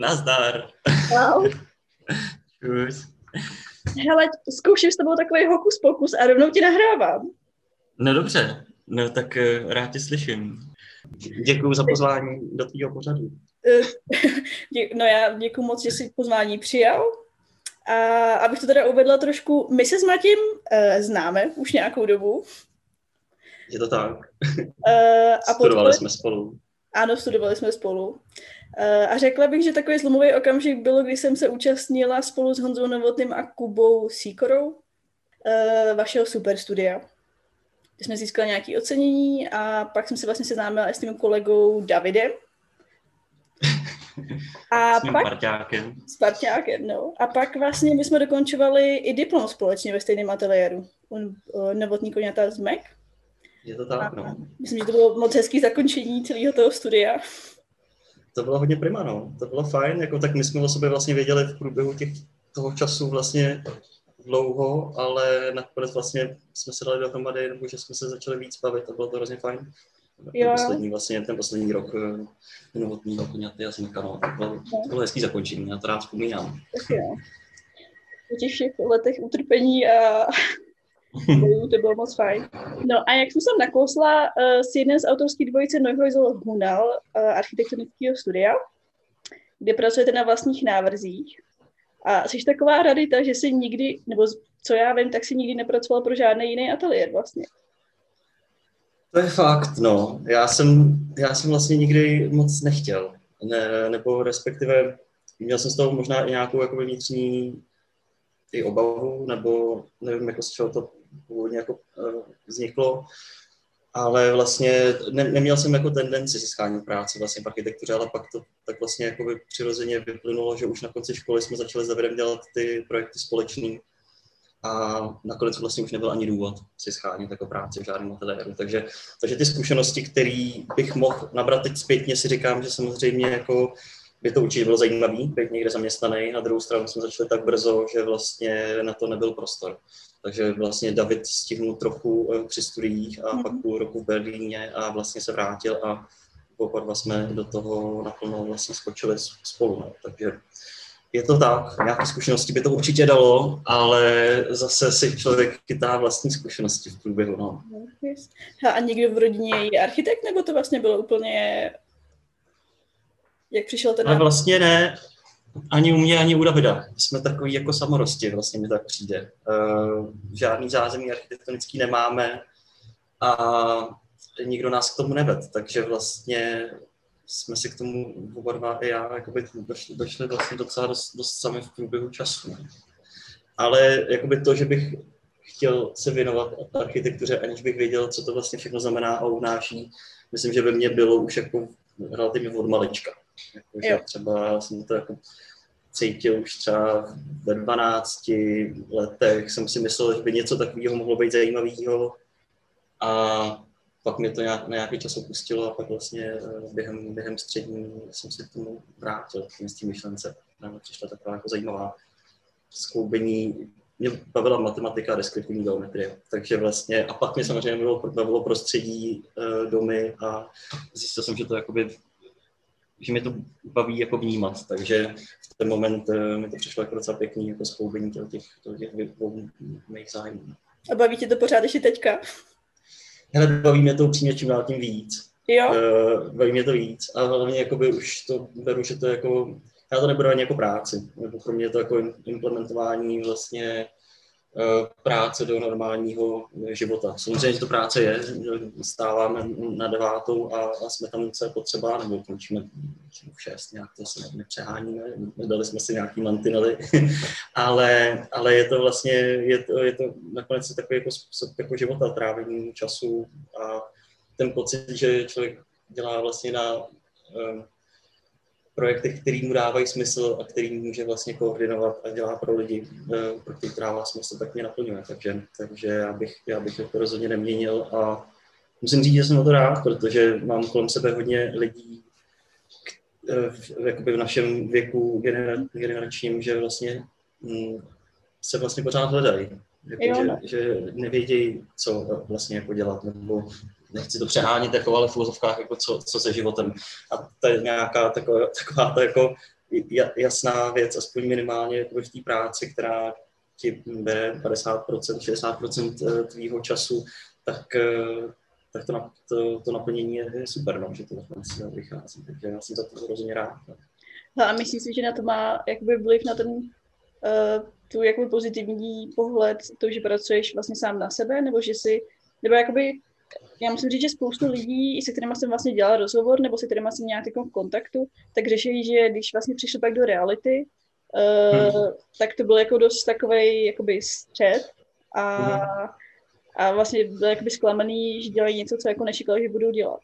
Nazdar. Wow. Čus. Hele, zkouším s tebou takový hokus pokus a rovnou ti nahrávám. No dobře, no tak uh, rád tě slyším. Děkuji za pozvání do tvýho pořadu. Eh, no já děkuji moc, že jsi pozvání přijal. A abych to teda uvedla trošku, my se s Matím uh, známe už nějakou dobu. Je to tak. Uh, a Studovali potom- jsme spolu. Ano, studovali jsme spolu. Uh, a řekla bych, že takový zlomový okamžik bylo, když jsem se účastnila spolu s Honzou Novotným a Kubou Síkorou uh, vašeho superstudia. Kde jsme získali nějaké ocenění a pak jsem se vlastně seznámila i s tím kolegou Davidem. A S pak parťákem. s parťákem, no. A pak vlastně my jsme dokončovali i diplom společně ve stejném ateliéru. On, uh, Novotný koněta z MEC. Je to tak, no. Myslím, že to bylo moc hezký zakončení celého toho studia. To bylo hodně prima, no. To bylo fajn, jako tak my jsme o sobě vlastně věděli v průběhu těch, toho času vlastně dlouho, ale nakonec vlastně jsme se dali dohromady, nebo že jsme se začali víc bavit a bylo to hrozně fajn. Ten Jo. poslední, vlastně, ten poslední rok eh, novotního koněty a Zmeka, no. To bylo, to bylo hezký zakončení, já to rád vzpomínám. Tak jo. Po těch všech letech utrpení a to bylo moc fajn. No a jak jsem sem nakousla uh, s jedním z autorských dvojice Neuhojzel Hunal uh, architektonického studia, kde pracujete na vlastních návrzích. A jsi taková radita, že si nikdy, nebo co já vím, tak si nikdy nepracoval pro žádný jiný ateliér vlastně. To je fakt, no. Já jsem, já jsem vlastně nikdy moc nechtěl. Ne, nebo respektive měl jsem z toho možná i nějakou jakoby vnitřní i obavu, nebo nevím, jako z čeho to původně jako uh, vzniklo, ale vlastně ne, neměl jsem jako tendenci získání práce vlastně v architektuře, ale pak to tak vlastně jakoby přirozeně vyplynulo, že už na konci školy jsme začali s Davidem dělat ty projekty společný a nakonec vlastně už nebyl ani důvod si schánět jako práci v žádném ateliéru. Takže, takže ty zkušenosti, které bych mohl nabrat teď zpětně, si říkám, že samozřejmě jako by to určitě bylo zajímavé, být někde zaměstnaný. Na druhou stranu jsme začali tak brzo, že vlastně na to nebyl prostor. Takže vlastně David stihnul trochu eh, při studiích a Mhm. pak půl roku v Berlíně a vlastně se vrátil a oba dva jsme do toho naplno vlastně skočili spolu. No. Takže je to tak, nějaké zkušenosti by to určitě dalo, ale zase si člověk chytá vlastní zkušenosti v průběhu. No. A někdo v rodině je architekt, nebo to vlastně bylo úplně... Jak přišel ten Ale vlastně ne, ani u mě, ani u Davida. Jsme takový jako samorosti, vlastně mi tak přijde. Uh, žádný zázemí architektonický nemáme a nikdo nás k tomu neved, takže vlastně jsme si k tomu oba i já jakoby došli, došli vlastně docela dost, dost sami v průběhu času. Ale jakoby to, že bych chtěl se věnovat architektuře, aniž bych věděl, co to vlastně všechno znamená a unáší, myslím, že ve mně bylo už jako relativně od malička. Jako, že Jo. třeba jsem to jako cítil už třeba ve 12 letech, jsem si myslel, že by něco takového mohlo být zajímavého a pak mě to nějak, na nějaký čas opustilo a pak vlastně eh, během, během střední jsem se k tomu vrátil, k té myšlence. Nám přišla taková jako zajímavá skloubení. Mě bavila matematika a deskriptivní geometrie, takže vlastně, a pak mě samozřejmě bavilo, bavilo prostředí, eh, domy a zjistil jsem, že to jakoby že mi to baví jako vnímat, takže v ten moment eh, mi to přišlo jako docela pěkný jako skloubení těch, těch, mých zájmů. A baví tě to pořád ještě teďka? Hele, baví mě to upřímně čím dál tím víc. Jo? Uh, baví mě to víc a hlavně jakoby už to beru, že to jako, já to neberu ani jako práci, nebo pro mě je to jako im- implementování vlastně práce do normálního života. Samozřejmě, že to práce je, stáváme na devátou a, a jsme tam, co je potřeba, nebo končíme v šest, nějak to se nepřeháníme, dali jsme si nějaký mantinely, ale, ale je to vlastně, je to, je to nakonec takový jako způsob jako života, trávení času a ten pocit, že člověk dělá vlastně na um, projektech, který mu dávají smysl a který může vlastně koordinovat a dělá pro lidi, uh, pro který to dává smysl, tak mě naplňuje. Takže, takže já, bych, já bych to rozhodně neměnil a musím říct, že jsem o to rád, protože mám kolem sebe hodně lidí, eh, v, jakoby v našem věku genera, generačním, že vlastně mm, se vlastně pořád hledají. Jako, Jo, že, že nevědějí, co vlastně jako dělat, nebo nechci to přehánět, jako, ale v filozofkách, jako co, co se životem. A to je nějaká taková, taková ta jako jasná věc, aspoň minimálně jako v té práci, která ti bere 50%, 60% tvýho času, tak, tak to, to, to naplnění je super, no, že to vlastně vychází. Takže já jsem za to hrozně rád. No a myslíš si, že na to má jakoby vliv na ten uh, tu jakoby pozitivní pohled, to, že pracuješ vlastně sám na sebe, nebo že si, nebo jakoby, já musím říct, že spoustu lidí, se kterými jsem vlastně dělala rozhovor, nebo se kterými jsem nějak jako v kontaktu, tak řeší, že když vlastně přišli pak do reality, uh, hmm. tak to byl jako dost takový jakoby střed a, hmm. a vlastně byl jakoby zklamaný, že dělají něco, co jako nečekali, že budou dělat.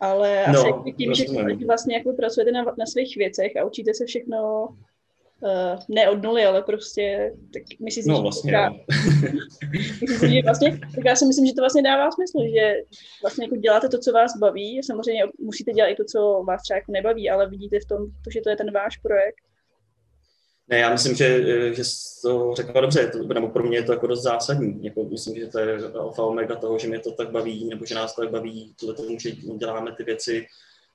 Ale no, asi tím, že vlastně jako pracujete na, na svých věcech a učíte se všechno uh, ne od nuly, ale prostě, tak myslím si, no, vlastně, že, myslím že vlastně, tak já si myslím, že to vlastně dává smysl, že vlastně jako děláte to, co vás baví, samozřejmě musíte dělat i to, co vás třeba jako nebaví, ale vidíte v tom, to, že to je ten váš projekt. Ne, já myslím, že, že to řekla dobře, to, nebo pro mě je to jako dost zásadní. Jako, myslím, že to je alfa omega toho, že mě to tak baví, nebo že nás to tak baví, kvůli tomu, že děláme ty věci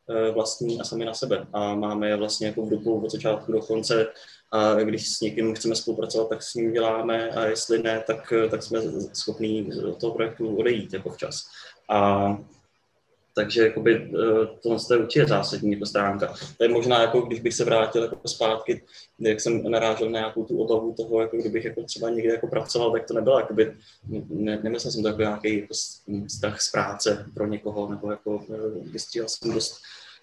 uh, vlastní a sami na sebe. A máme je vlastně jako v rukou od začátku do konce a když s někým chceme spolupracovat, tak s ním děláme a jestli ne, tak, tak jsme schopní do toho projektu odejít jako včas. A takže jakoby, eh, tohle je určitě zásadní jako stránka. To je možná, jako když bych se vrátil jako zpátky, jak jsem narážel na nějakou tu obavu toho, jako kdybych jako třeba někde jako pracoval, tak to nebylo, jakoby, ne, nemyslel jsem to jako nějaký jako strach z práce pro někoho, nebo jako eh, vystříhal jsem dost,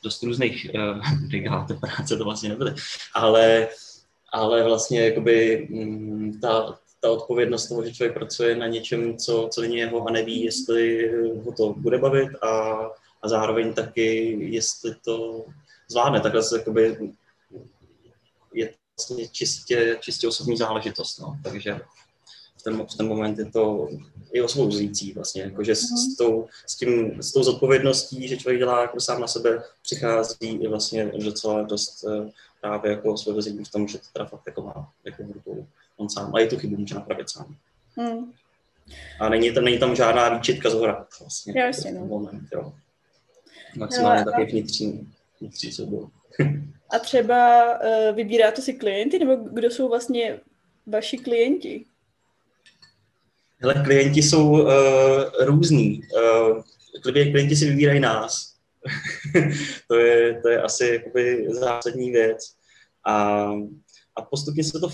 dost různých uh, práce, to vlastně nebyly. Ale ale vlastně jakoby mm, ta, ta odpovědnost toho, že člověk pracuje na něčem, co, co není jeho a neví, jestli ho to bude bavit a, a zároveň taky, jestli to zvládne. Takhle se jakoby je vlastně čistě, čistě osobní záležitost. No. Takže v ten, v ten moment je to i osvobozující vlastně, jakože s, s, mhm. tou, s, tím, s tou zodpovědností, že člověk dělá jako sám na sebe, přichází i vlastně docela dost eh, právě jako své vězení v tom, že to teda fakt jako má jako v rukou on sám. A i tu chybu může napravit sám. Hmm. A není tam, není tam žádná výčitka z hora. Vlastně, Jasně, no. moment, jo. Maximálně no, taky vnitřní, vnitřní soubor. a třeba uh, vybíráte si klienty, nebo kdo jsou vlastně vaši klienti? Hele, klienti jsou uh, různí. Uh, klienti si vybírají nás. to, je, to je asi jakoby zásadní věc. A, a postupně se to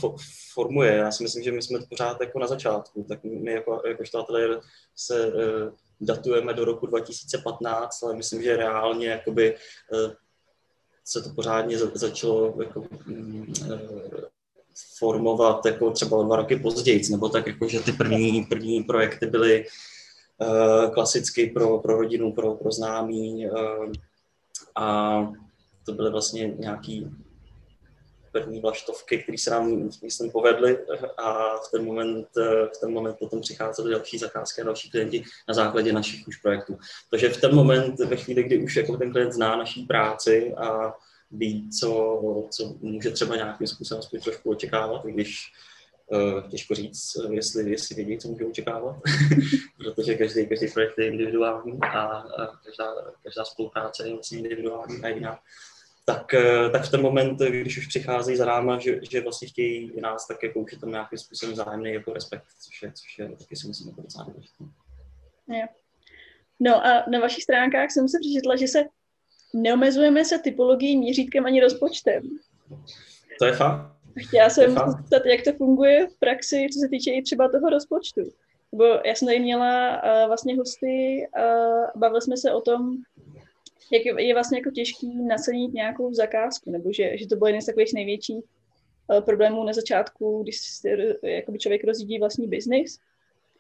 formuje. Já si myslím, že my jsme pořád jako na začátku, tak my jako, jako ateliér se uh, datujeme do roku 2015, ale myslím, že reálně jakoby, uh, se to pořádně za, začalo jako, uh, formovat jako třeba o dva roky později, nebo tak jako, že ty první, první projekty byly klasicky pro, pro rodinu, pro, pro známí uh, a to byly vlastně nějaký první vlaštovky, které se nám, myslím, povedly a v ten moment, v ten moment potom přicházely další zakázky a další klienti na základě našich už projektů. Takže v ten moment, ve chvíli, kdy už jako ten klient zná naší práci a ví, co, co může třeba nějakým způsobem trošku očekávat, i když těžko říct, jestli, jestli vědí, co může očekávat, protože každý, každý projekt je individuální a, a každá, každá spolupráce je vlastně individuální a jiná tak, eh, tak v ten moment, když už přicházejí za náma, že, že vlastně chtějí nás tak jako už je tam nějakým způsobem zájemný jako respekt, což je, což je taky si myslím jako docela důležité. No a na vašich stránkách jsem se přečetla, že se neomezujeme se typologií, měřítkem ani rozpočtem. To je fakt. Chtěla jsem se zeptat, jak to funguje v praxi, co se týče i třeba toho rozpočtu. Nebo já jsem tady měla uh, vlastně hosty a uh, bavili jsme se o tom, jak je, je vlastně jako těžký nacenit nějakou zakázku, nebo že, že to bylo jeden z takových největších uh, problémů na začátku, když se, jakoby člověk rozjídí vlastní biznis.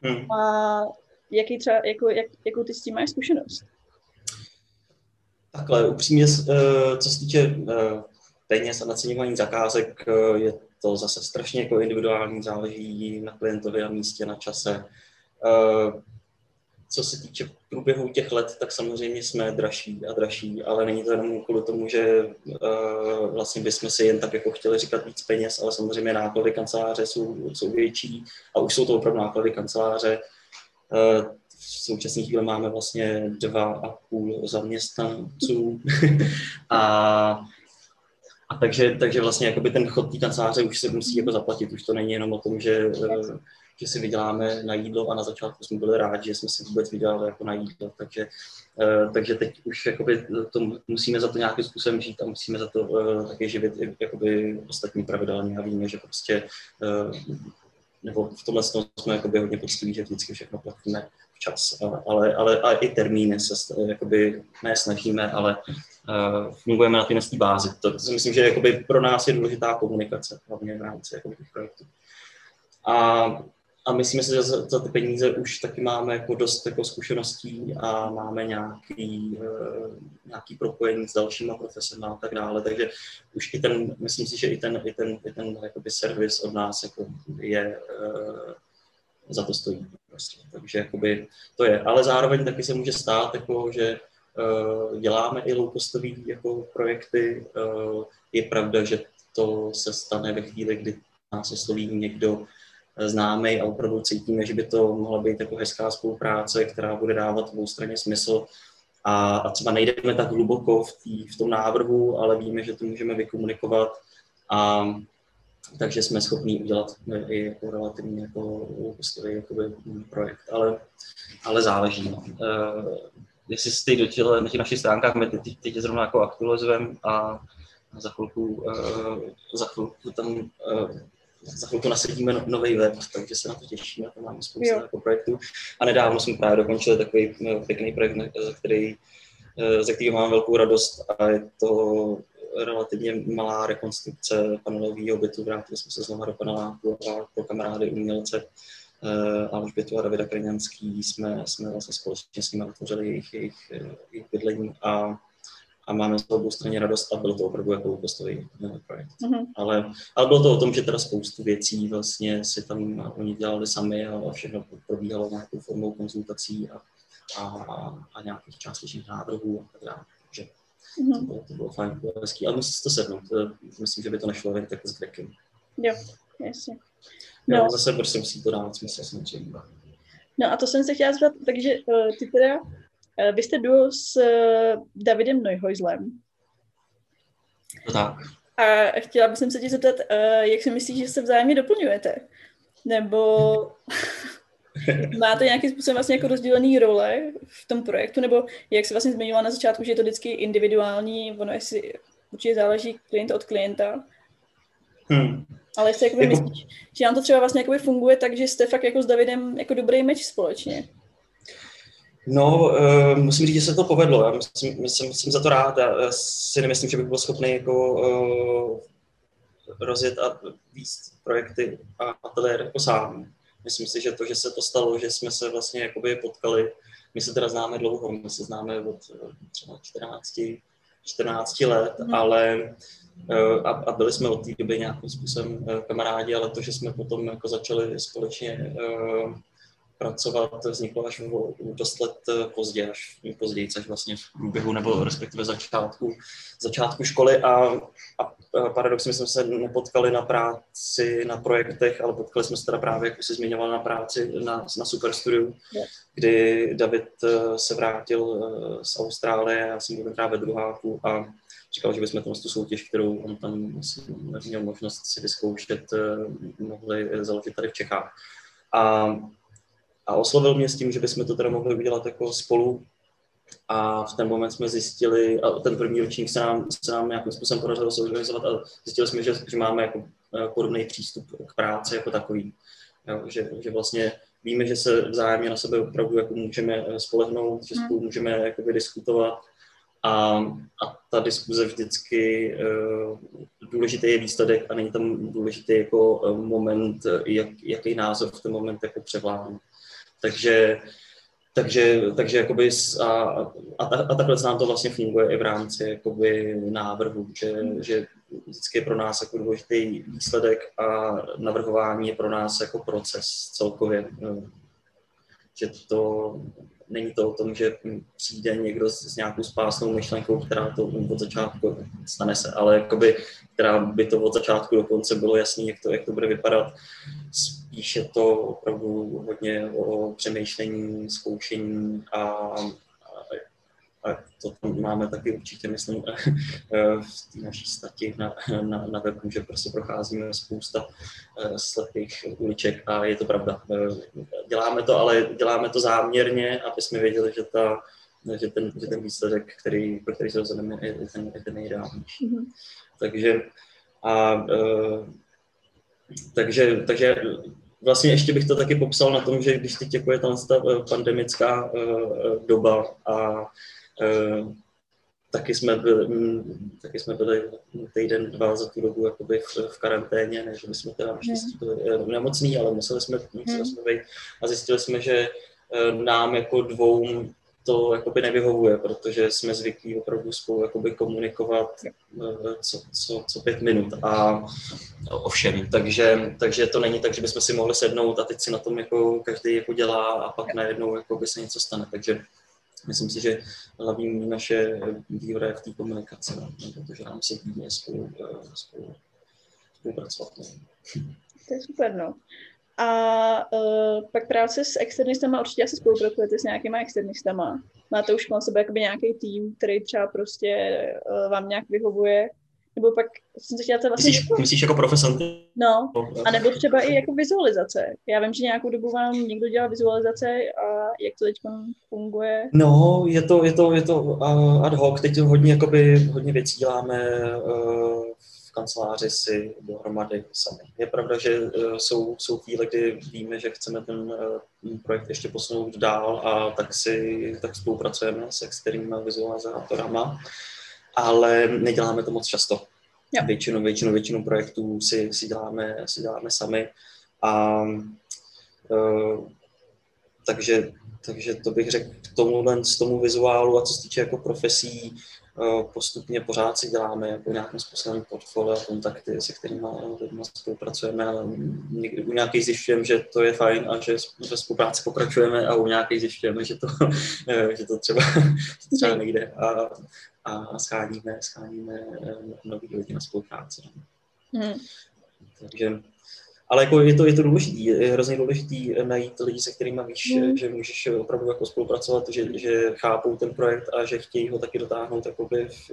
Hmm. A jaký třeba, jako, jak, jakou ty s tím máš zkušenost? Takhle, upřímně, co se týče peněz a naceňování zakázek, je to zase strašně jako individuální, záleží na klientovi, na místě, na čase co se týče průběhu těch let, tak samozřejmě jsme dražší a dražší, ale není to jenom kvůli tomu, že uh, vlastně bychom si jen tak jako chtěli říkat víc peněz, ale samozřejmě náklady kanceláře jsou, jsou větší a už jsou to opravdu náklady kanceláře. V současné chvíli máme vlastně dva a půl zaměstnanců a a takže, takže vlastně jakoby ten chod té kanceláře už se musí jako zaplatit, už to není jenom o tom, že, eh, že si vyděláme na jídlo a na začátku jsme byli rádi, že jsme si vůbec vydělali jako na jídlo, takže, eh, takže teď už jakoby to musíme za to nějakým způsobem žít a musíme za to uh, taky živit i jakoby ostatní pravidelně a víme, že prostě nebo v tomhle jsme jakoby hodně poctiví, že vždycky všechno platíme včas, ale, ale a i termíny se jakoby ne snažíme, ale uh, fungujeme na té bázi. To, si myslím, že jakoby pro nás je důležitá komunikace, hlavně v rámci jakoby, těch projektů. A, a myslíme si, že za, za ty peníze už taky máme jako dost jako zkušeností a máme nějaký, uh, nějaký propojení s dalšíma profesemi a tak dále, takže už i ten, myslím si, že i ten, i ten, i ten jakoby servis od nás jako je, uh, za to stojí. Prostě. Takže jakoby to je. Ale zároveň taky se může stát, jako, že uh, děláme i low jako projekty. Uh, je pravda, že to se stane ve chvíli, kdy nás osloví někdo známý a opravdu cítíme, že by to mohla být jako hezká spolupráce, která bude dávat v straně smysl. A, a třeba nejdeme tak hluboko v, tý, v tom návrhu, ale víme, že to můžeme vykomunikovat a takže jsme schopni udělat i jako relativně jako ústový jakoby, projekt, ale, ale záleží. No. Uh, jestli jste do na těch našich stránkách, my teď, teď je zrovna jako aktualizujeme a za chvilku, uh, za chvilku tam uh, za chvilku nasadíme no, nový web, takže se na to těšíme, to máme spoustu jako projektů. A nedávno jsme právě dokončili takový pěkný projekt, za který, ze kterého mám velkou radost a je to relativně malá rekonstrukce panelového bytu, vrátili jsme se znovu do paneláku a pro kamarády umělce eh, Alžbětu a Davida Krňanský jsme, jsme vlastně společně s nimi vytvořili jejich, jejich, jejich bydlení a, a máme z toho obou straně radost a byl to opravdu jako úkostový eh, projekt. Mm-hmm. Ale, ale bylo to o tom, že teda spoustu věcí vlastně si tam oni dělali sami a všechno probíhalo nějakou formou konzultací a, a, a nějakých částečných návrhů a tak dále. Mm-hmm. To, bylo, to bylo fajn, bylo hezký, ale musí to sednout. Myslím, že by to nešlo jen tak s Grekem. Jo, jasně. No. Jo, zase prostě musí to dávat smysl samozřejmě. No a to jsem se chtěla zeptat, takže uh, ty teda, uh, vy jste duo s uh, Davidem Neuhojzlem. To tak. A chtěla bych se tě zeptat, uh, jak si myslíš, že se vzájemně doplňujete? Nebo Máte nějakým způsobem vlastně jako rozdělený role v tom projektu, nebo jak se vlastně zmiňovala na začátku, že je to vždycky individuální, ono jestli určitě záleží klient od klienta. Hmm. Ale jestli jako... myslíš, že nám to třeba vlastně funguje tak, že jste fakt jako s Davidem jako dobrý meč společně? No, uh, musím říct, že se to povedlo. Já myslím, myslím, jsem za to rád. Já si nemyslím, že bych byl schopný jako uh, rozjet a víc projekty a ateliér jako sám. Myslím si, že to, že se to stalo, že jsme se vlastně jakoby potkali, my se teda známe dlouho, my se známe od eh, třeba 14, 14 let, mm. ale eh, a, a byli jsme od té doby nějakým způsobem eh, kamarádi, ale to, že jsme potom jako začali společně pracovat vzniklo až o dost let později, až později, až vlastně v průběhu nebo respektive začátku, začátku školy a, a paradoxně jsme se nepotkali na práci, na projektech, ale potkali jsme se teda právě, jak jsi zmiňoval, na práci na, na Superstudiu, yeah. kdy David eh, se vrátil eh, z Austrálie, já jsem byl právě ve druháku a říkal, že bychom tu soutěž, kterou on tam měl možnost si vyzkoušet, eh, mohli založit tady v Čechách. A a oslovil mě s tím, že bychom to teda mohli udělat jako spolu. A v ten moment jsme zjistili, a ten první ročník se nám, se nám nějakým způsobem podařilo zorganizovat a zjistili jsme, že, že máme jako eh, podobný přístup k práci jako takový. Jo, že, že vlastně víme, že se vzájemně na sebe opravdu jako můžeme eh, spolehnout, že spolu hmm. můžeme jakoby diskutovat a, a ta diskuze vždycky uh, důležitý je výsledek a není tam důležitý jako moment, jak, jaký názor v ten moment jako převládne. Takže, takže, takže jakoby a, a, a takhle nám to vlastně funguje i v rámci jakoby návrhu, že, že vždycky je pro nás jako důležitý výsledek a navrhování je pro nás jako proces celkově. Že to není to o tom, že přijde někdo s, s nějakou spásnou myšlenkou, která to od začátku stane se, ale jakoby, která by to od začátku do konce bylo jasný, jak to, jak to bude vypadat. Spíš je to opravdu hodně o přemýšlení, zkoušení a, a a to tam máme taky určitě, myslím, v té naší stati na, na, na webu, že prostě procházíme spousta slepých uliček a je to pravda. Děláme to, ale děláme to záměrně, aby jsme věděli, že ta že ten, že ten výsledek, který, pro který se rozhodneme, je, je ten, je ten nejideálnější. Mm-hmm. Takže, a, uh, takže, takže vlastně ještě bych to taky popsal na tom, že když teď jako je tam ta e, pandemická uh, doba a uh, taky jsme byli, taky jsme byli týden, dva za tu dobu jakoby v, v karanténě, ne, že my jsme teda naštěstí byli nemocní, ale museli jsme, museli hmm. jsme být a zjistili jsme, že nám jako dvou to jakoby nevyhovuje, protože jsme zvyklí opravdu spolu jakoby komunikovat eh, co, co, co pět minut a ovšem, takže, takže to není tak, že bychom si mohli sednout a teď si na tom jako každý jako dělá a pak najednou jako by se něco stane, takže myslím si, že hlavní naše výhoda je v té komunikaci, no, protože nám se týdně spolu, eh, spolu spolupracovat. No. To je super, no. A uh, pak práce s externistama, určitě asi spolupracujete s nějakýma externistama. Máte už na sebe jakoby nějaký tým, který třeba prostě uh, vám nějak vyhovuje, nebo pak jsem se chtěla to vlastně... Myslíš, jako, myslíš jako profesanty? No, a nebo třeba i jako vizualizace. Já vím, že nějakou dobu vám někdo dělal vizualizace a jak to teď funguje? No, je to, je to, je to ad hoc. Teď hodně, jakoby, hodně věcí děláme uh, kanceláři si dohromady sami. Je pravda, že uh, jsou, jsou chvíle, kdy víme, že chceme ten uh, projekt ještě posunout dál a tak si tak spolupracujeme s externími vizualizátorama, ale neděláme to moc často. Jo. Většinu, většinu, většinu projektů si, si, děláme, si děláme sami. A, uh, takže, takže to bych řekl k tomu, z tomu vizuálu a co se týče jako profesí, Eh, postupně pořád si děláme jako nějakým způsobem portfolio a kontakty, se kterými lidmi spolupracujeme a někdy u nějakých zjišťujeme, že to je fajn a že ve spolupráci pokračujeme a u nějakých zjišťujeme, že to, eh, že to třeba, že to třeba nejde a, a scháníme, scháníme eh, nový lidi na spolupráci. Hmm. Takže ale jako je to, je to důležitý, je hrozně důležitý najít lidi, se kterými víš, mm. že můžeš opravdu jako spolupracovat, že, že chápou ten projekt a že chtějí ho taky dotáhnout jakoby v,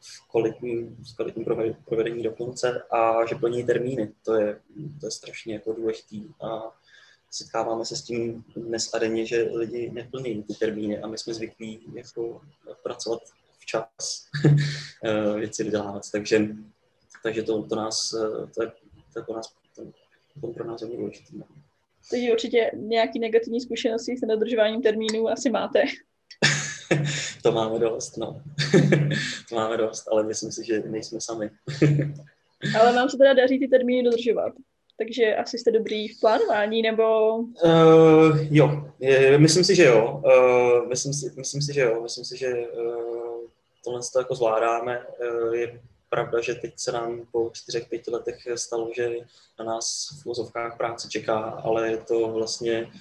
v kvalitním, v kvalitním provedení do konce a že plní termíny. To je, to je strašně jako důležitý. A setkáváme se s tím dnes a denně, že lidi neplní ty termíny a my jsme zvyklí jako pracovat včas, věci dodělávat. Takže, takže to, to nás, to je, to je pro nás to pro nás hodně důležité. Takže určitě nějaké negativní zkušenosti s nedodržováním termínů asi máte. to máme dost, no. to máme dost, ale myslím si, že nejsme sami. ale vám se teda daří ty termíny dodržovat. Takže asi jste dobrý v plánování, nebo... Uh, jo, je, myslím si, že jo. Uh, myslím, si, myslím si, že jo. Myslím si, že uh, tohle to jako zvládáme. Uh, je pravda, že teď se nám po čtyřech, pěti letech stalo, že na nás v vozovkách práce čeká, ale je to vlastně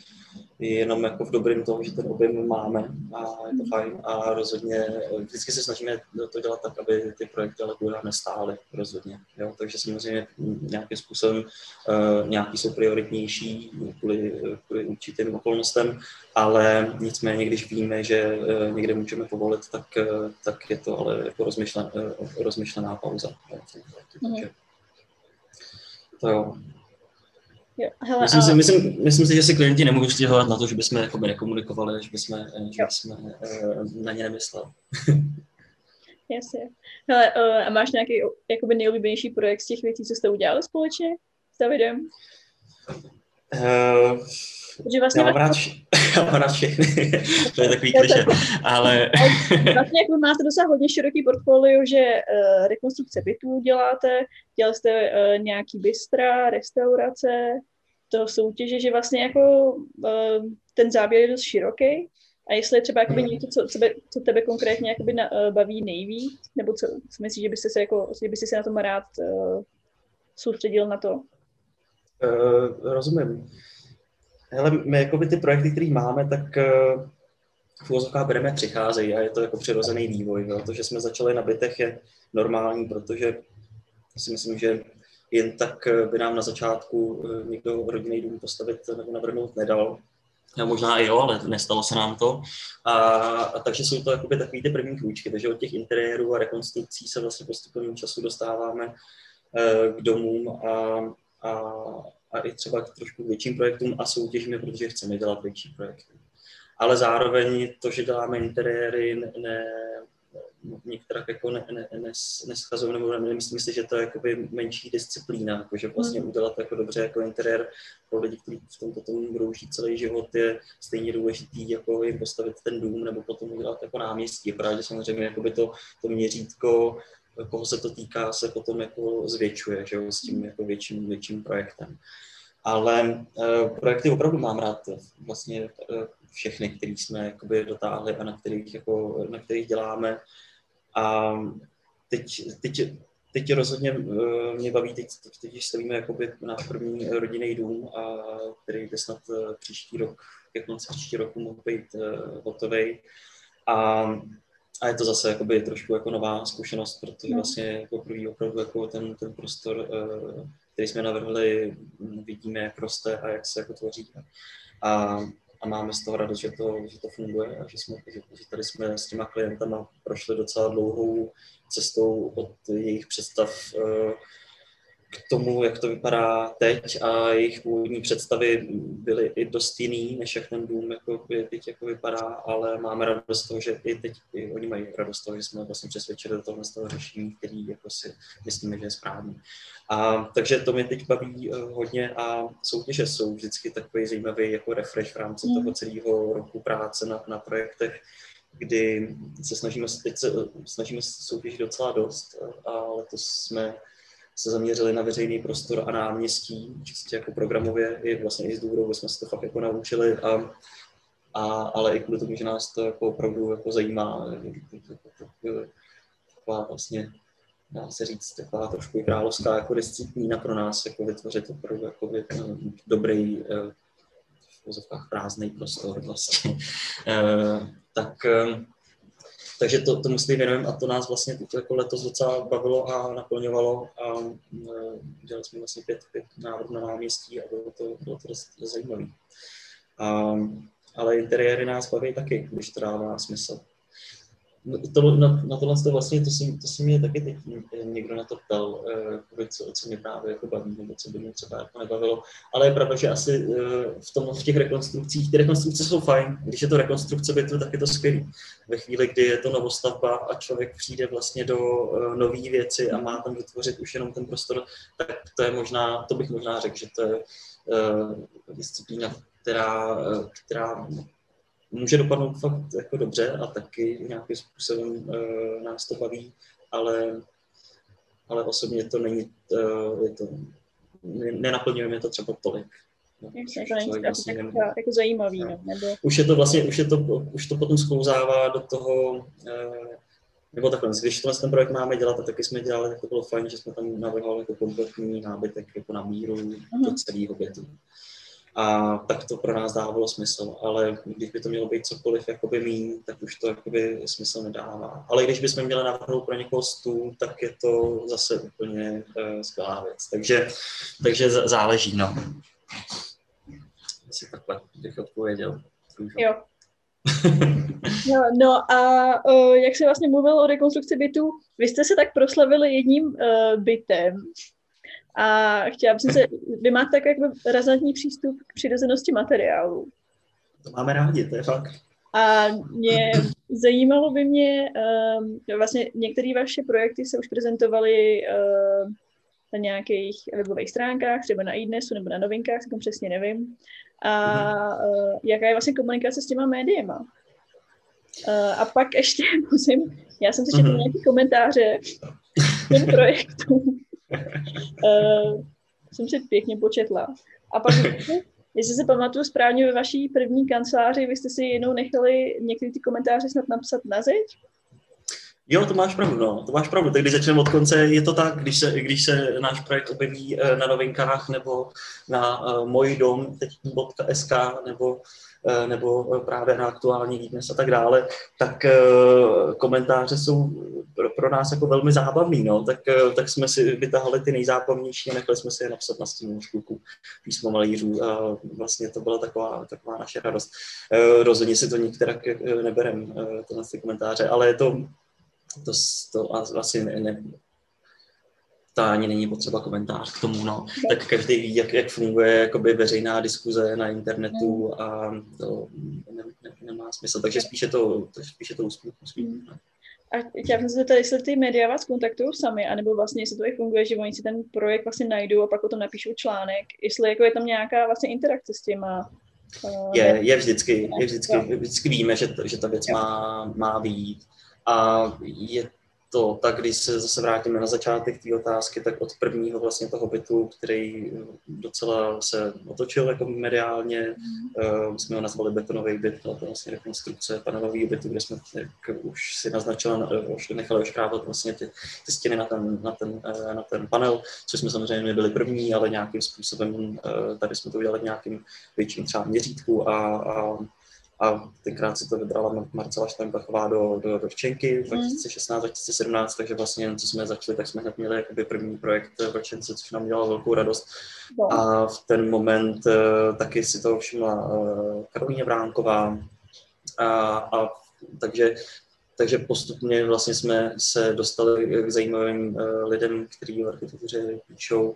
jenom jako v dobrém tom, že ten objem máme a je to fajn a rozhodně vždycky se snažíme to dělat tak, aby ty projekty ale dlouho nestály rozhodně. Jo? Takže samozřejmě nějakým způsobem uh, nějaký jsou prioritnější kvůli, kvůli určitým okolnostem, ale nicméně, když víme, že uh, někde můžeme povolit, tak, uh, tak je to ale jako rozmyšlen, uh, rozmyšlená pauza. Takže, to jo. Jo, hele, myslím, si, myslím, myslím si, že si klienti nemůžou stěhovat na to, že bychom jakoby nekomunikovali, že bychom, že bychom na ně nemysleli. Jasně. Hele, a máš nějaký jakoby nejoblíbenější projekt z těch věcí, co jste udělali společně s Davidem? Uh, že vlastně já mám rád, mám rád všechny, to je takový kliše, ale... vlastně jako máte docela hodně široký portfolio, že uh, rekonstrukce bytů děláte, dělali jste uh, nějaký bystra, restaurace, to soutěže, že vlastně jako uh, ten záběr je dost široký. A jestli je třeba jakoby něco, co, co, co tebe konkrétně jakoby na, uh, baví nejvíc, nebo co, co myslíš, že byste se, jako, že byste se na tom rád uh, soustředil na to? Uh, rozumím. Hele, my jako by ty projekty, které máme, tak uh, v úvozovkách bereme, přicházejí a je to jako přirozený vývoj. Jo. To, že jsme začali na bytech, je normální, protože si myslím, že jen tak by nám na začátku někdo rodinný dům postavit nebo navrhnout nedal. Já možná i jo, ale nestalo se nám to. A, a takže jsou to jakoby takový ty první krůčky, takže od těch interiérů a rekonstrukcí se vlastně postupem času dostáváme k domům a, a, a i třeba k trošku větším projektům a soutěžíme, protože chceme dělat větší projekty. Ale zároveň to, že děláme interiéry, ne, ne některá jako ne, ne, ne, neschazují, nebo nemyslím si, že to je jakoby menší disciplína, jako že vlastně hmm. udělat jako dobře jako interiér pro lidi, kteří v tomto tomu budou žít celý život, je stejně důležitý, jako jim postavit ten dům, nebo potom udělat jako náměstí. Právě samozřejmě jakoby to, to měřítko, koho se to týká, se potom jako zvětšuje, že jo, s tím jako větším, větším projektem. Ale uh, projekty opravdu mám rád, vlastně uh, všechny, které jsme jakoby dotáhli a na kterých, jako, na kterých děláme. A teď, teď, teď rozhodně uh, mě baví, teď, teď stavíme jakoby náš první rodinný dům, a, který by snad uh, příští rok, ke konci příští roku mohl být uh, hotový. A, a je to zase jakoby trošku jako nová zkušenost, protože no. vlastně jako první opravdu jako ten, ten prostor, uh, který jsme navrhli, vidíme, jak roste a jak se jako tvoří. A a máme z toho radost, že to, že to funguje a že, jsme, že, že tady jsme s těma klientama prošli docela dlouhou cestou od jejich představ eh, k tomu, jak to vypadá teď a jejich původní představy byly i dost jiný, než jak ten dům jako, teď jako vypadá, ale máme radost z toho, že i teď i oni mají radost z toho, že jsme vlastně přesvědčili do tohle z toho řešení, který jako si myslíme, že je správný. A, takže to mě teď baví uh, hodně a soutěže jsou vždycky takový zajímavý jako refresh v rámci mm. toho celého roku práce na, na projektech, kdy se snažíme, teď se, snažíme se soutěžit docela dost a letos jsme se zaměřili na veřejný prostor a náměstí, čistě jako programově, i vlastně i z důvodu, jsme se to fakt jako naučili, a, a, ale i kvůli tomu, že nás to jako opravdu jako zajímá, taková vlastně dá se říct, taková trošku královská jako disciplína pro nás, jako vytvořit opravdu jako dobrý, eh, v prázdný prostor vlastně. Eh, tak eh, takže to, tomu si věnujeme a to nás vlastně jako letos docela bavilo a naplňovalo a dělali jsme vlastně pět, pět návrhů na náměstí a bylo to, bylo to dost zajímavé. ale interiéry nás baví taky, když to dává smysl. No, to, na, na tohle to vlastně, to si, to si mě taky teď někdo na to ptal, eh, co, co mě právě jako baví, nebo co by mě třeba jako nebavilo. Ale je pravda, že asi eh, v, tom, v těch rekonstrukcích, ty rekonstrukce jsou fajn, když je to rekonstrukce bytu, tak je to skvělý. Ve chvíli, kdy je to novostavba a člověk přijde vlastně do uh, nové věci a má tam vytvořit už jenom ten prostor, tak to je možná, to bych možná řekl, že to je uh, disciplína, která, která může dopadnout fakt jako dobře a taky nějakým způsobem uh, nás to baví, ale, ale osobně to není, uh, je to, nenaplňuje mě to třeba tolik. No, to není vlastně tak, tak, jako zajímavý, no. nebo... Už je to vlastně, už, je to, už to potom sklouzává do toho, uh, nebo takhle, když tohle ten projekt máme dělat, a taky jsme dělali, tak to bylo fajn, že jsme tam navrhovali jako kompletní nábytek jako na míru uh-huh. do celého bytu a tak to pro nás dávalo smysl, ale když by to mělo být cokoliv jakoby mín, tak už to jakoby smysl nedává. Ale když bychom měli navrhnout pro někoho stůl, tak je to zase úplně uh, skvělá věc. Takže, takže záleží, no. Asi takhle bych odpověděl. Jo. no, no a uh, jak se vlastně mluvil o rekonstrukci bytu, vy jste se tak proslavili jedním uh, bytem, a chtěla bych se, vy máte tak jakby razantní přístup k přirozenosti materiálu. To máme rádi, to je fakt. A mě zajímalo by mě, um, vlastně některé vaše projekty se už prezentovaly uh, na nějakých webových stránkách, třeba na iDnesu nebo na novinkách, tak přesně nevím. A uh, jaká je vlastně komunikace s těma médiema? Uh, a pak ještě musím, já jsem si četla mm-hmm. nějaké komentáře k těm projektům uh, jsem si pěkně početla. A pak, jestli se pamatuju správně, ve vaší první kanceláři vy jste si jenom nechali některé ty komentáře snad napsat na zeď? Jo, to máš pravdu, no. To máš pravdu. Tak když začneme od konce, je to tak, když se, když se náš projekt objeví eh, na novinkách nebo na můj dom, teď.sk nebo nebo právě na aktuální dnes a tak dále, tak komentáře jsou pro, nás jako velmi zábavný, no. tak, tak jsme si vytahali ty nejzábavnější a nechali jsme si je napsat na stínu škůlku písmo malířů a vlastně to byla taková, taková naše radost. Rozhodně si to nikterak neberem, tohle ty komentáře, ale je to, to, to asi ne, ne, to ani není potřeba komentář k tomu, no. Tak každý ví, jak, jak funguje jakoby veřejná diskuze na internetu mm. a to ne, ne, nemá smysl. Takže spíše to, to, spíše to úspěch. Mm. No. A chtěla jsem se zeptat, jestli ty média vás kontaktují sami, anebo vlastně, jestli to i funguje, že oni si ten projekt vlastně najdou a pak o tom napíšou článek, jestli jako je tam nějaká vlastně interakce s těma uh, je, je vždycky, je vždycky, vždycky víme, že, že ta věc má, má výjít. A je to tak, když se zase vrátíme na začátek té otázky, tak od prvního vlastně toho bytu, který docela se otočil jako mediálně, mm. uh, jsme ho nazvali betonový byt, byla to vlastně rekonstrukce panelového bytu, kde jsme, jak už si naznačila, už nechali oškrávat vlastně ty, ty stěny na ten, na, ten, uh, na ten panel, což jsme samozřejmě nebyli první, ale nějakým způsobem uh, tady jsme to udělali nějakým větším třeba měřítku a, a a tenkrát si to vybrala Marcela Štajnbachová do, do, do Včenky 2016-2017, takže vlastně co jsme začali, tak jsme hned měli jakoby první projekt v Včence, což nám dělalo velkou radost. No. A v ten moment uh, taky si to všimla uh, Karolína Bránková. A, a takže takže postupně vlastně jsme se dostali k zajímavým uh, lidem, kteří v architektuře píšou.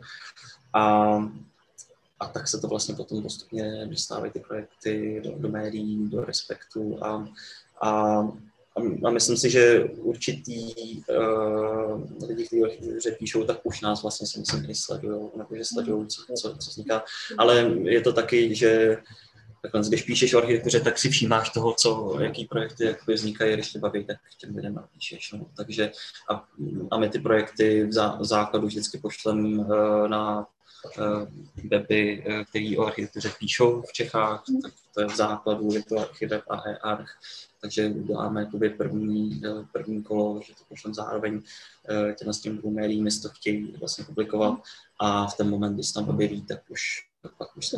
A a tak se to vlastně potom postupně dostávají ty projekty do, do médií, do respektu a, a, a myslím si, že určitý uh, lidi, kteří že píšou, tak už nás vlastně si myslím i sledují, nebo že sledují, co, co, co vzniká. Ale je to taky, že takhle, když píšeš o architektuře, tak si všímáš toho, co, jaký projekty jakoby vznikají, když tě baví, tak těm lidem napíšeš. No. Takže a, a my ty projekty v, zá, základu vždycky pošlem uh, na Eh, weby, eh, které o architektuře píšou v Čechách, tak to je v základu, je to archiweb a e-arch, takže uděláme jakoby první, eh, první kolo, že to pošlem zároveň těm s těm dvou médiím, to chtějí vlastně publikovat a v ten moment, kdy se tam objeví, tak už pak už se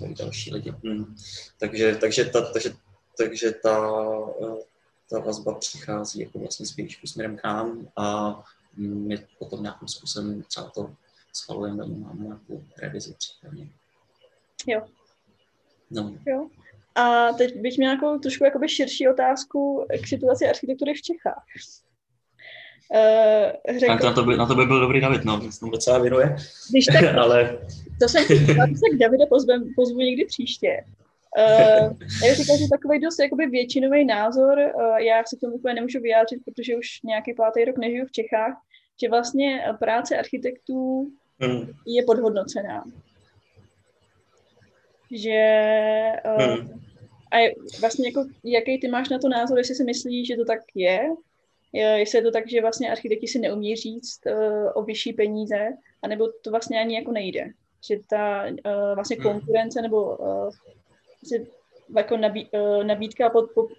tam další lidi. Hmm. Takže, takže, ta, takže, takže ta, ta vazba přichází jako vlastně spíš směrem k nám a my potom nějakým způsobem třeba to schvalujeme, máme nějakou revizi případně. Jo. No. Jo. A teď bych měla nějakou trošku jakoby širší otázku k situaci architektury v Čechách. Uh, řekl... Tak na to, by, na to by byl dobrý David, no, se tomu docela věnuje. Když tak, ale... To jsem si se k Davida pozvu, pozvu někdy příště. Uh, já říkám, že takový dost jakoby většinový názor, uh, já se k tomu úplně nemůžu vyjádřit, protože už nějaký pátý rok nežiju v Čechách, že vlastně práce architektů hmm. je podhodnocená. Že uh, hmm. a vlastně jako, jaký ty máš na to názor, jestli si myslíš, že to tak je, jestli je to tak, že vlastně architekti si neumí říct uh, o vyšší peníze, anebo to vlastně ani jako nejde. Že ta uh, vlastně hmm. konkurence nebo uh, jako nabí, uh, nabídka, pod, pod,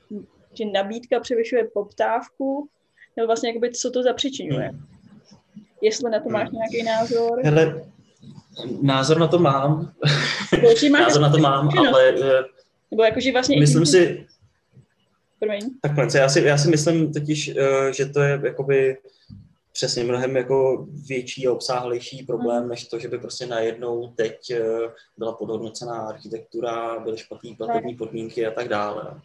že nabídka převyšuje poptávku, nebo vlastně jakoby, co to zapřičinuje. Hmm jestli na to máš hmm. nějaký názor. Hele, názor na to mám. názor na to mám, ale... Nebo jakože vlastně... Myslím si... Promiň. Takhle, já si, já si myslím totiž, eh, že to je jakoby přesně mnohem jako větší a obsáhlejší problém, než to, že by prostě najednou teď eh, byla podhodnocená architektura, byly špatné platební podmínky a tak dále.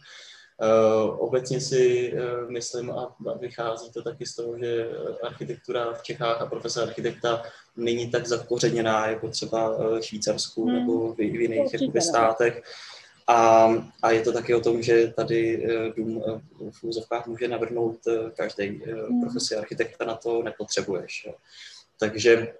Uh, obecně si uh, myslím a vychází to taky z toho, že architektura v Čechách a profese architekta není tak zakořeněná jako třeba v Švýcarsku hmm. nebo v, v jiných státech. A, a je to taky o tom, že tady uh, dům v úzovkách může navrhnout každý hmm. profesi architekta, na to nepotřebuješ. Takže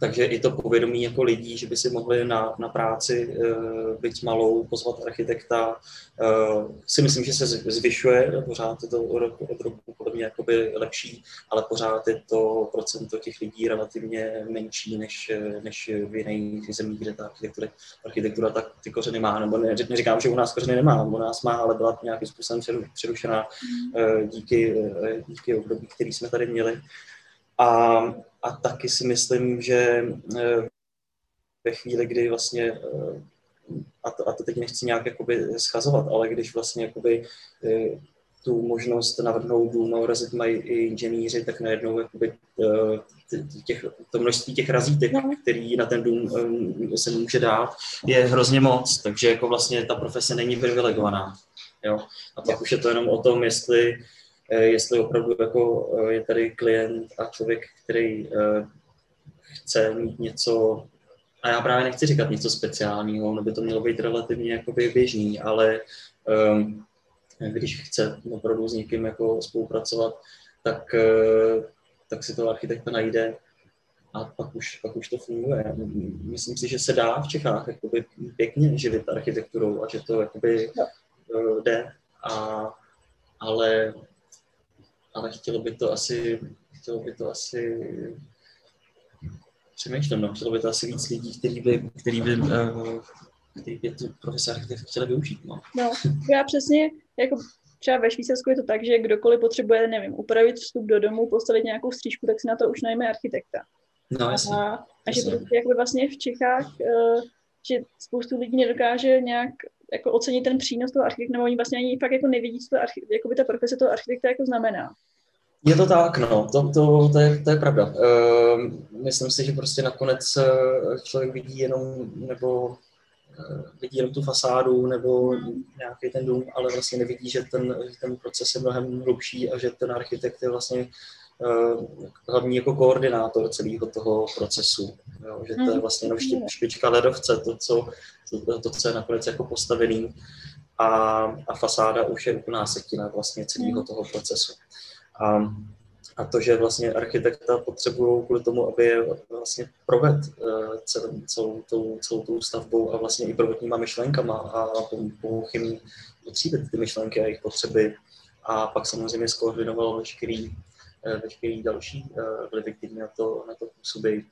takže i to povědomí jako lidí, že by si mohli na, na práci, uh, byť malou, pozvat architekta, uh, si myslím, že se zvyšuje, pořád je to od roku podle mě jakoby lepší, ale pořád je to procento těch lidí relativně menší než, než v jiných zemích, kde ta architektura, architektura tak ty kořeny má, nebo ne, neříkám, že u nás kořeny nemá, u nás má, ale byla nějakým způsobem přerušená uh, díky, uh, díky období, který jsme tady měli. A, a taky si myslím, že eh, ve chvíli, kdy vlastně eh, a to, a to teď nechci nějak jakoby schazovat, ale když vlastně jakoby tu možnost navrhnout dům na mají i inženýři, tak najednou jakoby, těch, to množství těch razítek, no. který na ten dům se může dát, je hrozně moc, takže jako vlastně ta profese není privilegovaná. Jo? A pak už je to jenom o tom, jestli, eh, jestli opravdu jako eh, je tady klient a člověk, který eh, chce mít něco, a já právě nechci říkat něco speciálního, nebo by to mělo být relativně jakoby běžný, ale um, když chce opravdu s někým jako spolupracovat, tak, tak si to architekta najde a pak už, pak už to funguje. Myslím si, že se dá v Čechách jakoby pěkně živit architekturou a že to jakoby jde, a, ale, ale chtělo by to asi, chtělo by to asi přemýšlím, no, chtělo by to asi víc lidí, který by, který by, uh, který by tu profesor chtěli využít. No. no, já přesně, jako třeba ve Švýcarsku je to tak, že kdokoliv potřebuje, nevím, upravit vstup do domu, postavit nějakou střížku, tak si na to už najme architekta. No, jasně. A, a že prostě jakoby vlastně v Čechách, uh, že spoustu lidí nedokáže nějak jako ocenit ten přínos toho architekta, nebo oni vlastně ani fakt jako nevidí, co to architekt, jako by ta profese toho architekta jako znamená. Je to tak, no, to, to, to, je, to je pravda. Uh, myslím si, že prostě nakonec eh, člověk vidí jenom, nebo uh, vidí jenom tu fasádu nebo nějaký ten dům, ale vlastně nevidí, že ten, ten proces je mnohem hlubší a že ten architekt je vlastně uh, hlavní jako koordinátor celého toho procesu. Jo, že to je hmm. vlastně jenom špička ledovce, to, co to, co je nakonec jako postavený a, a fasáda už je úplná setina vlastně celého hmm. toho procesu. A, a to, že vlastně architekta potřebují kvůli tomu, aby je vlastně proved uh, celou, celou, tou, celou tou stavbou a vlastně i prvotníma myšlenkama a pomohl jim potříbit ty myšlenky a jejich potřeby a pak samozřejmě skoordinoval veškerý, uh, veškerý další uh, vlivy, které na to, na to působí,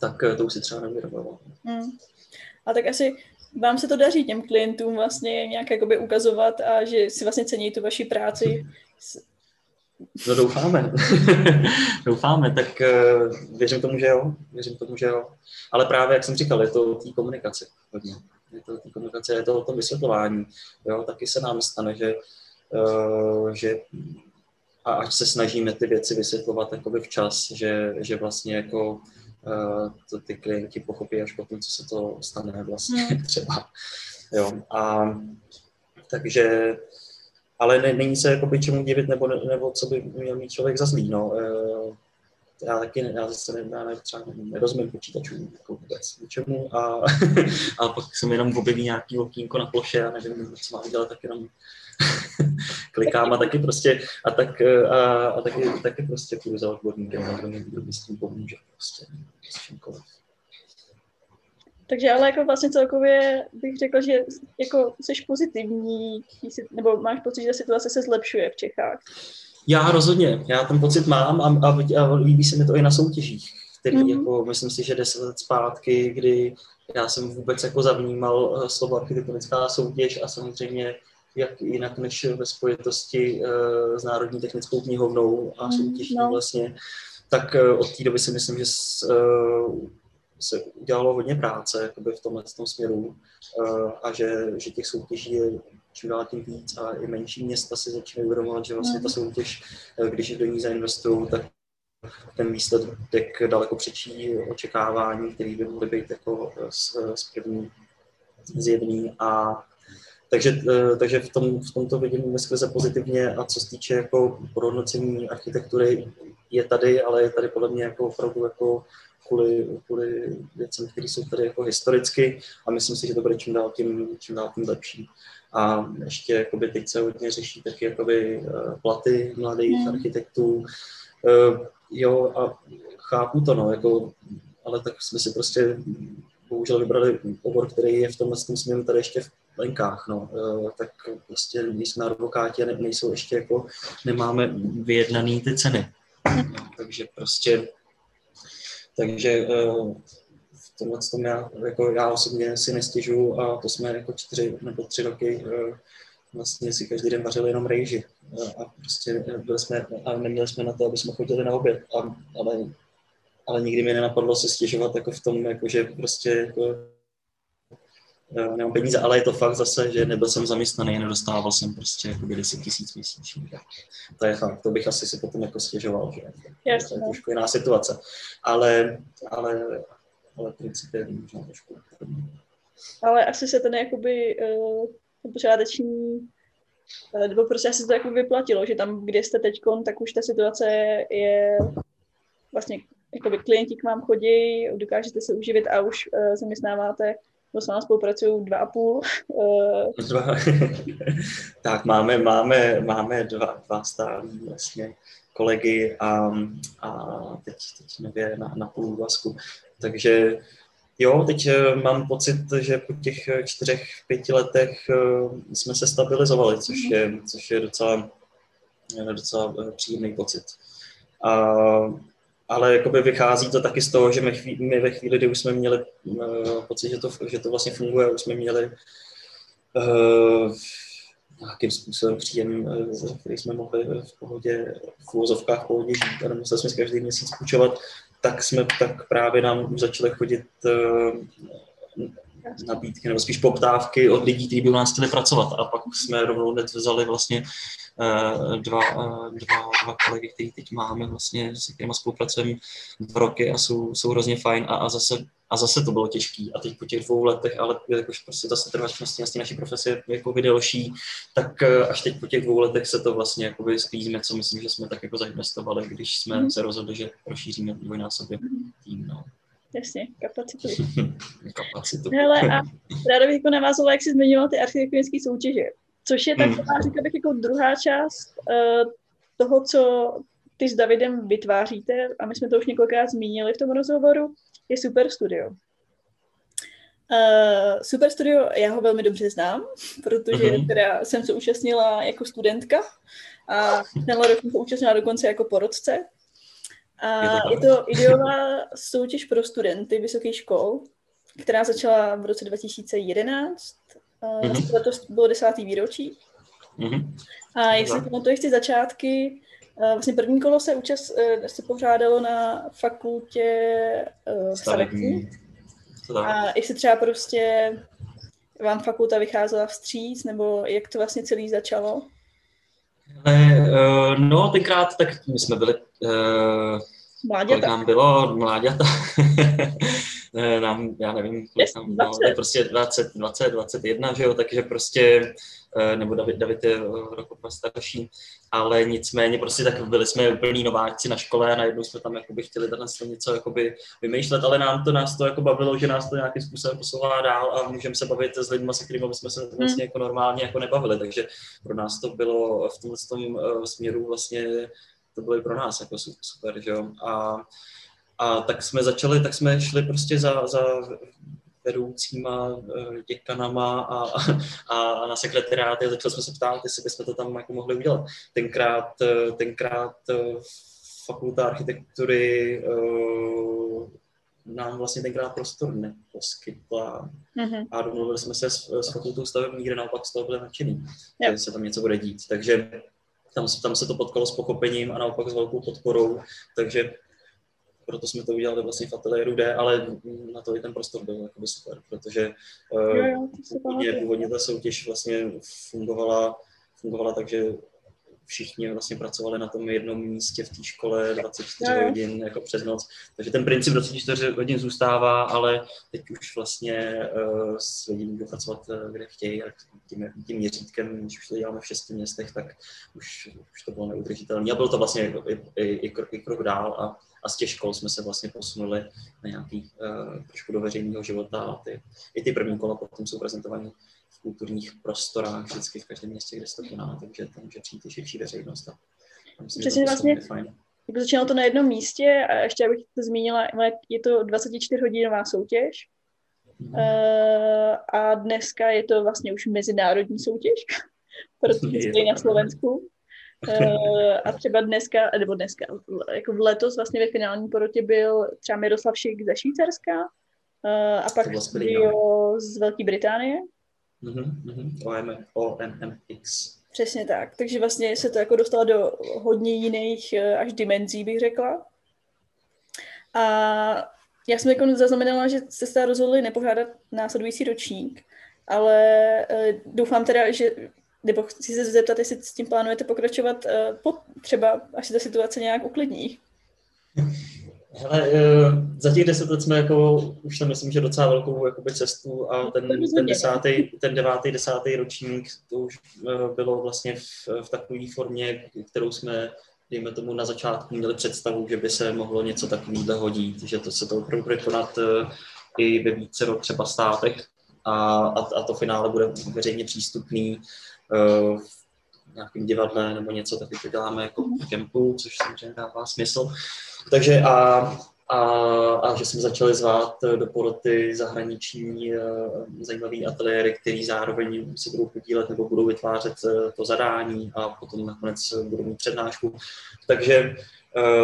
tak to už si třeba neuvědomoval. Hmm. A tak asi vám se to daří těm klientům vlastně nějak jakoby ukazovat a že si vlastně cení tu vaši práci. No doufáme. doufáme, tak uh, věřím tomu, že jo. Věřím tomu, že jo. Ale právě, jak jsem říkal, je to o té komunikaci hodně. Je to o té komunikaci, je to o tom vysvětlování. Jo, taky se nám stane, že, uh, že a ať se snažíme ty věci vysvětlovat jakoby včas, že, že vlastně jako to ty klienti pochopí až potom, co se to stane vlastně hmm. třeba. Jo, a takže, ale ne, není se jakoby čemu divit, nebo, nebo co by měl mít člověk za zlý, no. Eh, já taky, já zase ne, já třeba nerozumím počítačů jako vůbec ničemu a, a pak se mi jenom objeví nějaký okýnko na ploše a nevím, co mám dělat, tak jenom klikám a taky prostě, a, tak, a, a taky, taky prostě půjdu za odborníkem, kdo mi, kdo mi s tím pomůže, prostě s čímkoliv. Takže ale jako vlastně celkově bych řekl, že jako jsi pozitivní, nebo máš pocit, že situace se zlepšuje v Čechách. Já rozhodně, já ten pocit mám a, a, a líbí se mi to i na soutěžích, který mm-hmm. jako, myslím si, že deset let zpátky, kdy já jsem vůbec jako zavnímal eh, slovo architektonická soutěž a samozřejmě jak jinak než ve spojitosti uh, s Národní technickou knihovnou a soutěží no. vlastně, tak uh, od té doby si myslím, že uh, se udělalo hodně práce jakoby v tomhle tom směru a že, že těch soutěží je čím dál tím víc a i menší města si začínají uvědomovat, že vlastně ta soutěž, když do ní zainvestují, tak ten výsledek daleko přečí očekávání, které by mohly být jako z, z první zjevný a takže, takže v, tom, v tomto vidím skrze pozitivně a co se týče jako podhodnocení architektury je tady, ale je tady podle mě jako opravdu jako kvůli, kvůli věcem, které jsou tady jako historicky a myslím si, že to bude čím dál tím, čím dál tím lepší. A ještě jakoby teď se hodně řeší taky jakoby eh, platy mladých hmm. architektů. Uh, jo, a chápu to, no, jako, ale tak jsme si prostě bohužel vybrali obor, který je v tomhle směru tady ještě v lenkách, no, uh, tak prostě jsme advokáti a ne, nejsou ještě jako, nemáme vyjednaný ty ceny. Takže prostě, takže uh, tomhle tom já, jako já osobně si nestěžuju a to jsme jako čtyři nebo tři roky eh, vlastně si každý den vařili jenom rejži a prostě byli jsme, a neměli jsme na to, aby jsme chodili na oběd, a, ale, ale nikdy mi nenapadlo se stěžovat jako v tom, jako že prostě jako nemám peníze, ale je to fakt zase, že nebyl jsem zaměstnaný, nedostával jsem prostě jako 10 tisíc měsíčně. To je fakt, to bych asi si potom jako stěžoval, že Jasně. to je trošku jiná situace. Ale, ale, ale princip je možná trošku Ale asi se ten jakoby uh, počáteční nebo prostě asi to jako vyplatilo, že tam, kde jste teď, tak už ta situace je vlastně jakoby klienti k vám chodí, dokážete se uživit a už uh, zaměstnáváte nebo s vámi spolupracují dva a půl. Uh... Dva. tak máme, máme, máme dva, dva stálí vlastně kolegy a, a teď, teď nově na, na půl vazku. Takže jo, teď mám pocit, že po těch čtyřech, pěti letech jsme se stabilizovali, což je, což je docela, docela příjemný pocit. A ale jakoby vychází to taky z toho, že my, chví, my ve chvíli, kdy už jsme měli uh, pocit, že to, že to vlastně funguje, už jsme měli uh, nějakým způsobem příjem, uh, který jsme mohli v pohodě, v úvozovkách v pohodě žít a nemuseli jsme každý měsíc půjčovat, tak jsme tak právě nám začali chodit uh, nabídky nebo spíš poptávky od lidí, kteří by u nás chtěli pracovat. A pak jsme rovnou hned vzali vlastně uh, dva, uh, dva, dva kolegy, který teď máme, vlastně, s kterými spolupracujeme dva roky a jsou, jsou hrozně fajn a, a zase a zase to bylo těžké. A teď po těch dvou letech, ale jakož prostě zase trvačnosti vlastně naší profese je jako delší, tak eh, až teď po těch dvou letech se to vlastně jakoby sklízíme, co myslím, že jsme tak jako zainvestovali, když jsme mm. se rozhodli, že rozšíříme dvojnásobně tým. No. Jasně, kapacitu. kapacitu. Hele, a ráda bych jako navázala, jak jsi zmiňoval ty architektonické soutěže, což je taková, hmm. řekla bych, jako druhá část uh, toho, co ty s Davidem vytváříte, a my jsme to už několikrát zmínili v tom rozhovoru, je Super Studio. Uh, Super Studio, já ho velmi dobře znám, protože uh-huh. teda jsem se účastnila jako studentka a tenhle rok jsem se účastnila dokonce jako porodce, a je to, je to ideová soutěž pro studenty vysokých škol, která začala v roce 2011. Mm-hmm. Letos bylo desátý výročí. Mm-hmm. A jestli pamatuješ ty začátky, vlastně první kolo se, účast, se pořádalo na fakultě stavební. A jestli třeba prostě vám fakulta vycházela vstříc, nebo jak to vlastně celý začalo? Uh, no, tenkrát, tak my jsme byli, uh, Mláďata. kolik nám bylo, mláďata, nám, já nevím, kolik nám bylo, prostě 20, 20, 21, že jo, takže prostě Eh, nebo David, David je roku starší, ale nicméně prostě tak byli jsme úplní nováčci na škole a najednou jsme tam jakoby chtěli tady něco jakoby vymýšlet, ale nám to, nás to jako bavilo, že nás to nějakým způsobem posouvá dál a můžeme se bavit s lidmi, se kterými jsme se hmm. vlastně jako normálně jako nebavili, takže pro nás to bylo v tomhle tom eh, směru vlastně to bylo i pro nás jako super, že jo. A, a tak jsme začali, tak jsme šli prostě za, za vedoucíma eh, děkanama a, a, a na sekretariáty a začali jsme se ptát, jestli bychom to tam jako mohli udělat. Tenkrát, eh, tenkrát eh, fakulta architektury nám vlastně tenkrát prostor neposkytla mm-hmm. a domluvili jsme se s, s fakultou stavební, kde naopak z toho byli nadšený, yep. že se tam něco bude dít. Takže tam, tam se to potkalo s pochopením a naopak s velkou podporou, takže proto jsme to udělali vlastně v ateliéru D, ale na to i ten prostor byl jakoby super, protože uh, jo, jo, původně, původně ta soutěž vlastně fungovala, fungovala tak, že všichni vlastně pracovali na tom jednom místě v té škole 24 jo, jo. hodin jako přes noc. Takže ten princip 24 hodin zůstává, ale teď už vlastně uh, s lidi můžou pracovat, uh, kde chtějí a tím, tím měřítkem, když už to děláme v šesti městech, tak už, už to bylo neudržitelné. A byl to vlastně i, i, i, krok, i krok dál a a z těch škol jsme se vlastně posunuli na nějaký uh, trošku do veřejného života a ty, i ty první kola potom jsou prezentované kulturních prostorách vždycky v každém městě, kde se to koná, takže tam může přijít i širší veřejnost. A myslím, Přesně vlastně, fajn. jako začínalo to na jednom místě a ještě abych to zmínila, je to 24-hodinová soutěž, Uh, a dneska je to vlastně už mezinárodní soutěž, protože je na Slovensku. Uh, a třeba dneska, nebo dneska, jako v letos vlastně ve finální porotě byl třeba Miroslav Šik ze Švýcarska uh, a pak studio z Velké Británie. Mm-hmm, OMMX. Přesně tak, takže vlastně se to jako dostalo do hodně jiných uh, až dimenzí, bych řekla. A já jsem jako zaznamenala, že jste se rozhodli nepořádat následující ročník, ale uh, doufám teda, že nebo chci se zeptat, jestli s tím plánujete pokračovat uh, po, třeba, až se ta situace nějak uklidní. Hele, za těch deset let jsme jako, už tam myslím, že docela velkou jakoby, cestu a ten, ten, desátý, ten devátý, desátý ročník, to už bylo vlastně v, v takové formě, kterou jsme dejme tomu na začátku měli představu, že by se mohlo něco takového hodit, že to se to opravdu bude konat eh, i ve více třeba státech a, a, a to finále bude veřejně přístupný v nějakém divadle nebo něco, taky to děláme jako v kempu, což samozřejmě dává smysl. Takže a a, a že jsme začali zvát eh, do poroty zahraniční uh, zajímavý ateliéry, který zároveň se budou podílet nebo budou vytvářet uh, to zadání a potom nakonec budou mít přednášku. Takže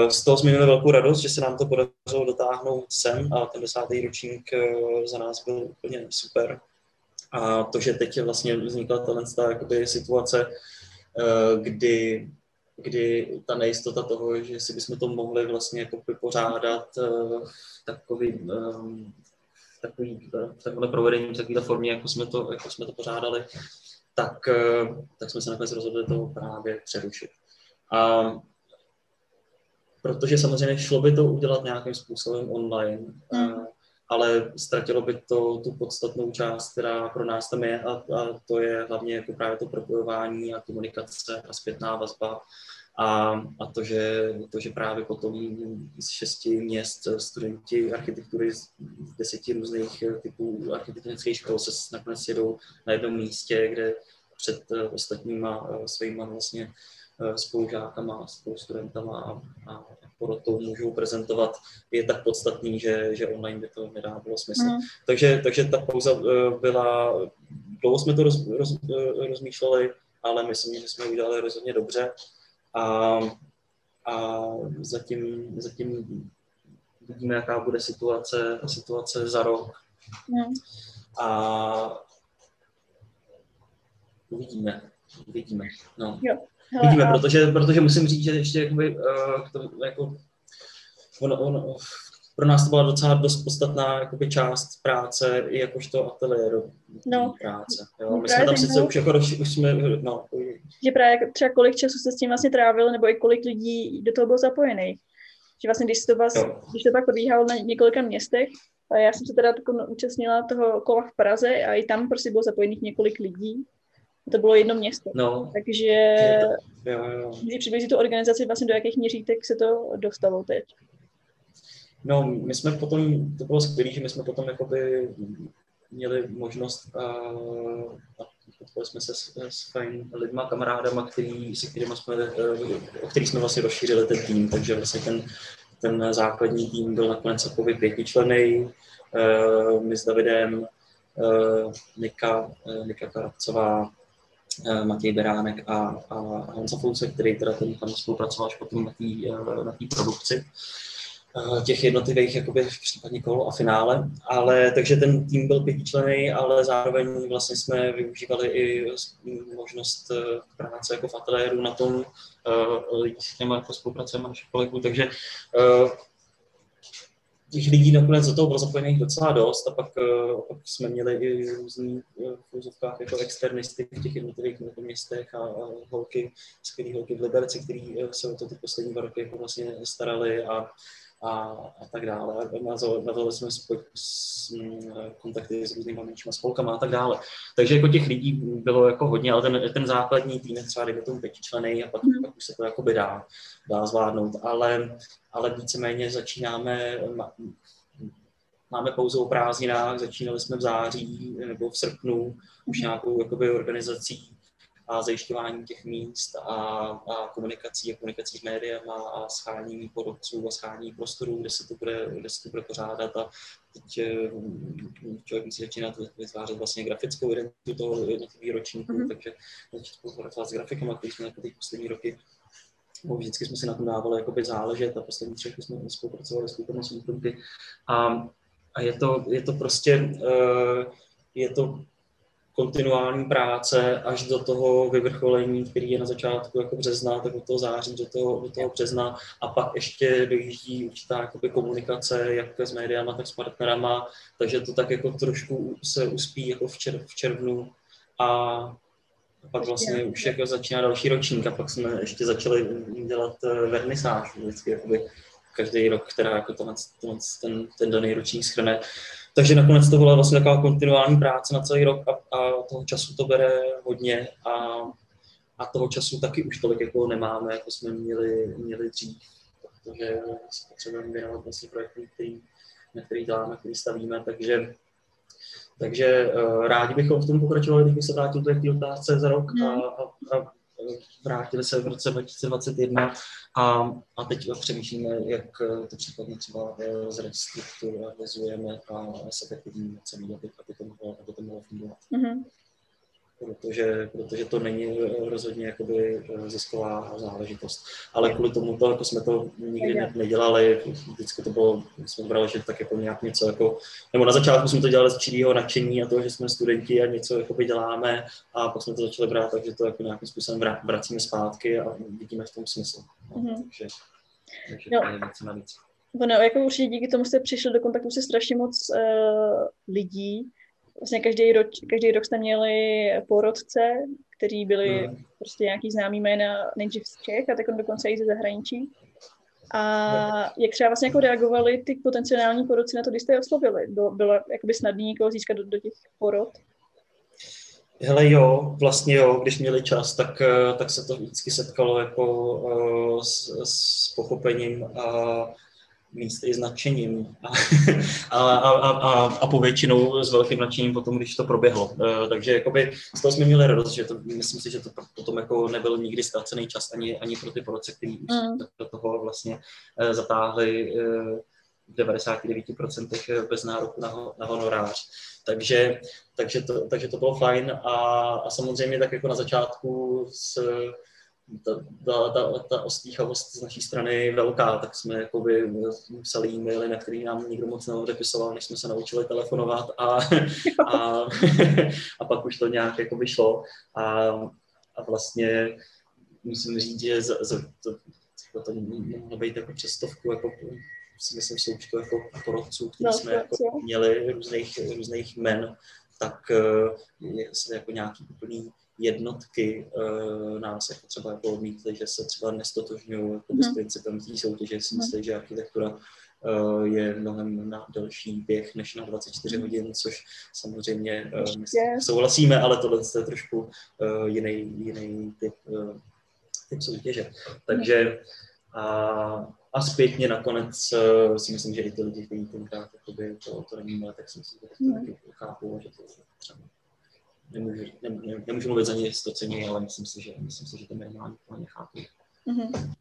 z toho jsme měli velkou radost, že se nám to podařilo dotáhnout sem a ten desátý ročník za nás byl úplně super. A to, že teď vlastně vznikla ta situace, kdy kdy ta nejistota toho, že si bychom to mohli vlastně jako vypořádat uh, takový, um, takový, takové provedení v takové formě, jako jsme to, jako jsme to pořádali, tak, uh, tak jsme se nakonec rozhodli to právě přerušit. A protože samozřejmě šlo by to udělat nějakým způsobem online, mm. Ale ztratilo by to tu podstatnou část, která pro nás tam je a, a to je hlavně jako právě to propojování a komunikace a zpětná vazba a, a to, že, to, že právě potom z šesti měst studenti architektury z deseti různých typů architektonických škol se nakonec jedou na jednom místě, kde před eh, ostatníma eh, svýma vlastně eh, spolužákama, spolustudentama a, a porotou můžou prezentovat, je tak podstatný, že, že online by to nedávalo smysl. Mm. Takže, takže ta pauza byla, dlouho jsme to roz, roz, rozmýšleli, ale myslím, že jsme udělali rozhodně dobře a, a zatím, zatím vidíme, jaká bude situace, situace za rok. Mm. A uvidíme, uvidíme. No. Jo. Hele, Vidíme, a... protože, protože musím říct, že ještě jakoby, uh, to, jako, ono, ono, pro nás to byla docela dost podstatná jakoby, část práce, i jakožto ateliéru no. práce. Jo. My jsme tam sice už, jako, už jsme, no, že právě třeba kolik času se s tím vlastně trávil, nebo i kolik lidí do toho bylo zapojených. Že vlastně, když to, vás, když to pak probíhalo na několika městech, a já jsem se teda tako účastnila toho kola v Praze a i tam prostě bylo zapojených několik lidí. To bylo jedno město. No. Takže můžeš přibližit tu organizaci, vlastně do jakých měřítek se to dostalo teď. No, my jsme potom, to bylo skvělé, že my jsme potom jakoby měli možnost uh, potkali jsme se s, s fajn lidma, kamarádama, který, se kterými jsme, eh, o kterých jsme vlastně rozšířili ten tým, takže vlastně ten, ten základní tým byl nakonec takový pětičlený, eh, my s Davidem, eh, Nika, Nika Karabcová, Matěj Beránek a, a Honza Fouse, který teda ten tam spolupracoval až potom na té na produkci. Eh, těch jednotlivých jakoby případně kol a finále, ale takže ten tým byl pětičlený, ale zároveň vlastně jsme využívali i možnost eh, práce jako v ateliéru na tom uh, s těma jako spolupracujeme našich kolegů, takže těch lidí nakonec do toho bylo zapojených docela dost a pak, uh, pak jsme měli i různý uh, v jako externisty v těch jednotlivých městech a, a holky, skvělé holky v Liberci, který se o to ty poslední dva roky jako vlastně starali a a, a tak dále. Navazovali jsme spoj, s, kontakty s různými menšíma spolkama a tak dále. Takže jako těch lidí bylo jako hodně, ale ten, ten základní tým je třeba, dejme tomu pětičlený a pak, mm. pak už se to jakoby dá, dá zvládnout. Ale, ale víceméně začínáme, máme pouze o prázdninách, začínali jsme v září nebo v srpnu už mhm. nějakou jakoby, organizací a zajišťování těch míst a, a komunikací a komunikací s médiem a, a schání porodců a schání prostorů, kde se to bude, kde se to bude pořádat a teď eh, člověk musí začínat vytvářet vlastně grafickou identitu toho jednotlivých ročníků, mm-hmm. takže začít spolupracovat s grafikama, který jsme jako ty poslední roky bo vždycky jsme si na tom dávali jakoby záležet a poslední tři jsme spolupracovali s kulturnou a, a je, to, je to prostě, uh, je to kontinuální práce až do toho vyvrcholení, který je na začátku jako března, tak od toho září do toho, do toho března. A pak ještě dojíždí určitá jakoby, komunikace jak s médiama, tak s partnerama, takže to tak jako trošku se uspí jako v, čer, v červnu. A pak vlastně už jako začíná další ročník a pak jsme ještě začali dělat eh, vernisáž vždycky jakoby každý rok, která jako tenhle, ten, ten daný ročník schrne. Takže nakonec to byla vlastně taková kontinuální práce na celý rok a, a toho času to bere hodně a, a toho času taky už tolik jako nemáme, jako jsme měli, měli dřív, protože se potřebujeme věnovat vlastně projektům, který, na který děláme, který stavíme, takže takže uh, rádi bychom v tom pokračovali, kdyby se vrátil k té otázce za rok a, hmm. a, a vrátili se v roce 2021 a, a teď přemýšlíme, jak to případně třeba eh, zrestrukturalizujeme a efektivní celý, aby, aby, to mohlo, aby to mohlo fungovat. Mm-hmm protože, protože to není rozhodně jakoby eh, zisková záležitost. Ale kvůli tomu to, jako jsme to nikdy ne, nedělali, vždycky to bylo, jsme brali, že tak jako nějak něco jako, nebo na začátku jsme to dělali z čirého nadšení a toho, že jsme studenti a něco jakoby děláme a pak jsme to začali brát, takže to jako nějakým způsobem vracíme zpátky a vidíme v tom smysl. No, mm-hmm. Takže, takže no. to je něco navíc. Ono, jako určitě díky tomu jste přišli do kontaktu se strašně moc uh, lidí, vlastně každý rok, každý rok jste měli porodce, kteří byli hmm. prostě nějaký známý jména nejdřív z Čech a tak dokonce i ze zahraničí. A jak třeba vlastně jako reagovali ty potenciální porodci na to, když jste je oslovili? Bylo, bylo jakoby snadné někoho získat do, do těch porod? Hele jo, vlastně jo, když měli čas, tak, eh, tak se to vždycky setkalo jako uh, s, s pochopením a míst i s nadšením a, a, a, a, a povětšinou s velkým nadšením potom, když to proběhlo. Uh, takže jakoby z toho jsme měli radost, že to, myslím si, že to potom jako nebyl nikdy ztracený čas ani, ani pro ty porodce, kteří už mm. do toho vlastně uh, zatáhli uh, v 99% bez nároku na, na honorář. Takže, takže, to, takže to bylo fajn a, a samozřejmě tak jako na začátku s ta, ta, ta, ta ostýchavost z naší strany je velká, tak jsme jakoby psali e-maily, na který nám nikdo moc neodepisoval, než jsme se naučili telefonovat a, a, a pak už to nějak jako vyšlo a, a vlastně musím říct, že za, za, to, to, to mohlo být jako přestovku, jako si myslím součtu jako porodců, který no, jsme jako měli různých, různých men, tak je jako nějaký úplný jednotky uh, nás jako třeba jako odmítli, že se třeba nestotožňují jako mm. s principem té soutěže. Si mhm. myslí, že architektura uh, je mnohem na delší běh než na 24 mm. hodin, což samozřejmě uh, my souhlasíme, ale tohle je trošku uh, jiný, jiný typ, uh, typ soutěže. Takže a, a zpětně nakonec uh, si myslím, že i ty lidi, kteří tenkrát to, to nevnímali, tak si myslím, že to mm. taky chápou, že to třeba nemůžu, nemůžu, nemůžu mluvit za ně stocení, ale myslím si, že, myslím si, že to minimálně plně chápu. Uh-huh.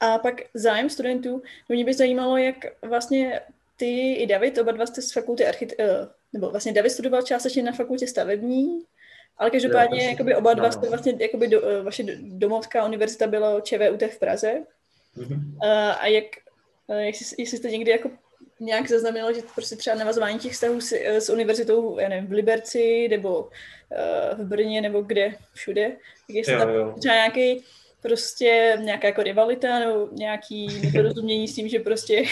A pak zájem studentů, no mě by zajímalo, jak vlastně ty i David, oba dva jste z fakulty archit, uh, nebo vlastně David studoval částečně na fakultě stavební, ale každopádně jo, jakoby oba dva jste vlastně, jakoby do, uh, vaše domovská univerzita byla ČVUT v Praze. Uh, a jak, uh, jestli, jestli jste někdy jako nějak zaznamenalo, že prostě třeba navazování těch vztahů s, s univerzitou, já nevím, v Liberci nebo uh, v Brně nebo kde, všude, tak jestli jo, tam jo. třeba nějaký prostě nějaká jako rivalita nebo nějaký neporozumění s tím, že prostě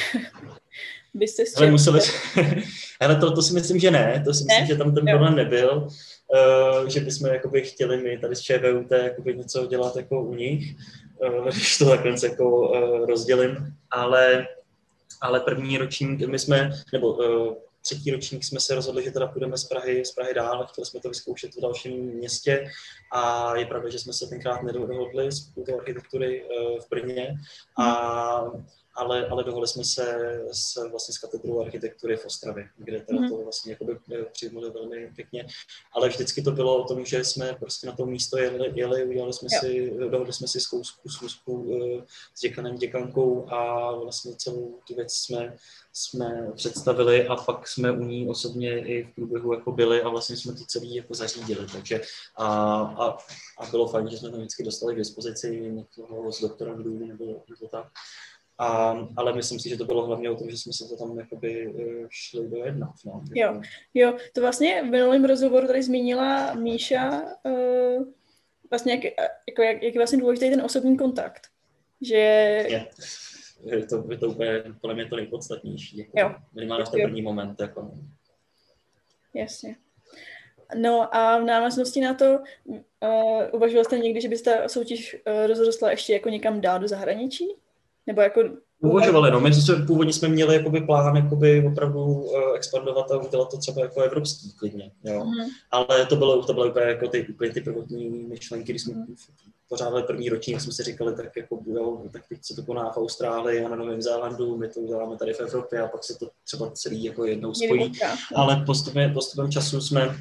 byste s Ale museli, ale to, to si myslím, že ne, to si ne? myslím, že tam ten problém nebyl, uh, že bychom jakoby chtěli my tady z ČVUT jakoby něco dělat jako u nich, uh, když to takhle jako uh, rozdělím, ale ale první ročník, my jsme, nebo uh, třetí ročník jsme se rozhodli, že teda půjdeme z Prahy, z Prahy dál, chtěli jsme to vyzkoušet v dalším městě. A je pravda, že jsme se tenkrát nedohodli z architektury uh, v Brně. A ale, ale dohodli jsme se s, vlastně s katedrou architektury v Ostravě, kde teda mm. to vlastně jakoby eh, přijmuli velmi pěkně. Ale vždycky to bylo o tom, že jsme prostě na to místo jeli, jeli udělali jsme jo. si, dohodli jsme si zkousku, zkousku uh, s děkanem, děkankou a vlastně celou tu věc jsme, jsme představili a pak jsme u ní osobně i v průběhu jako byli a vlastně jsme to celý jako zařídili. Takže a, a, a bylo fajn, že jsme to vždycky dostali k dispozici někoho z doktorandů nebo, nebo tak A, ale myslím si, že to bylo hlavně o tom, že jsme se to tam jakoby eh, šli dojednat. No. Jo, jo, to vlastně v minulém rozhovoru tady zmínila Míša, uh, vlastně jak, jako jak, jak je vlastně důležitý ten osobní kontakt. Že... Je, je, to, je to úplně, podle mě to nejpodstatnější. Jako, jo. Minimálně v ten první moment. Jako. Jasně. No a v návaznosti na to, uh, uvažoval jste někdy, že byste soutěž uh, rozrostla ještě jako někam dál do zahraničí? Nebo jako... Uvažovali, no. My jsme, původně jsme měli jakoby plán jakoby opravdu uh, expandovat a udělat to třeba jako evropský klidně, jo. Mm. Ale to bylo, to bylo úplně jako ty, úplně ty prvotní myšlenky, když jsme mm. pořádali první ročník, jsme si říkali, tak jako jo, tak teď se to koná v Austrálii a na Novém Zélandu, my to uděláme tady v Evropě a pak se to třeba celý jako jednou spojí. Ale postupem, postupem času jsme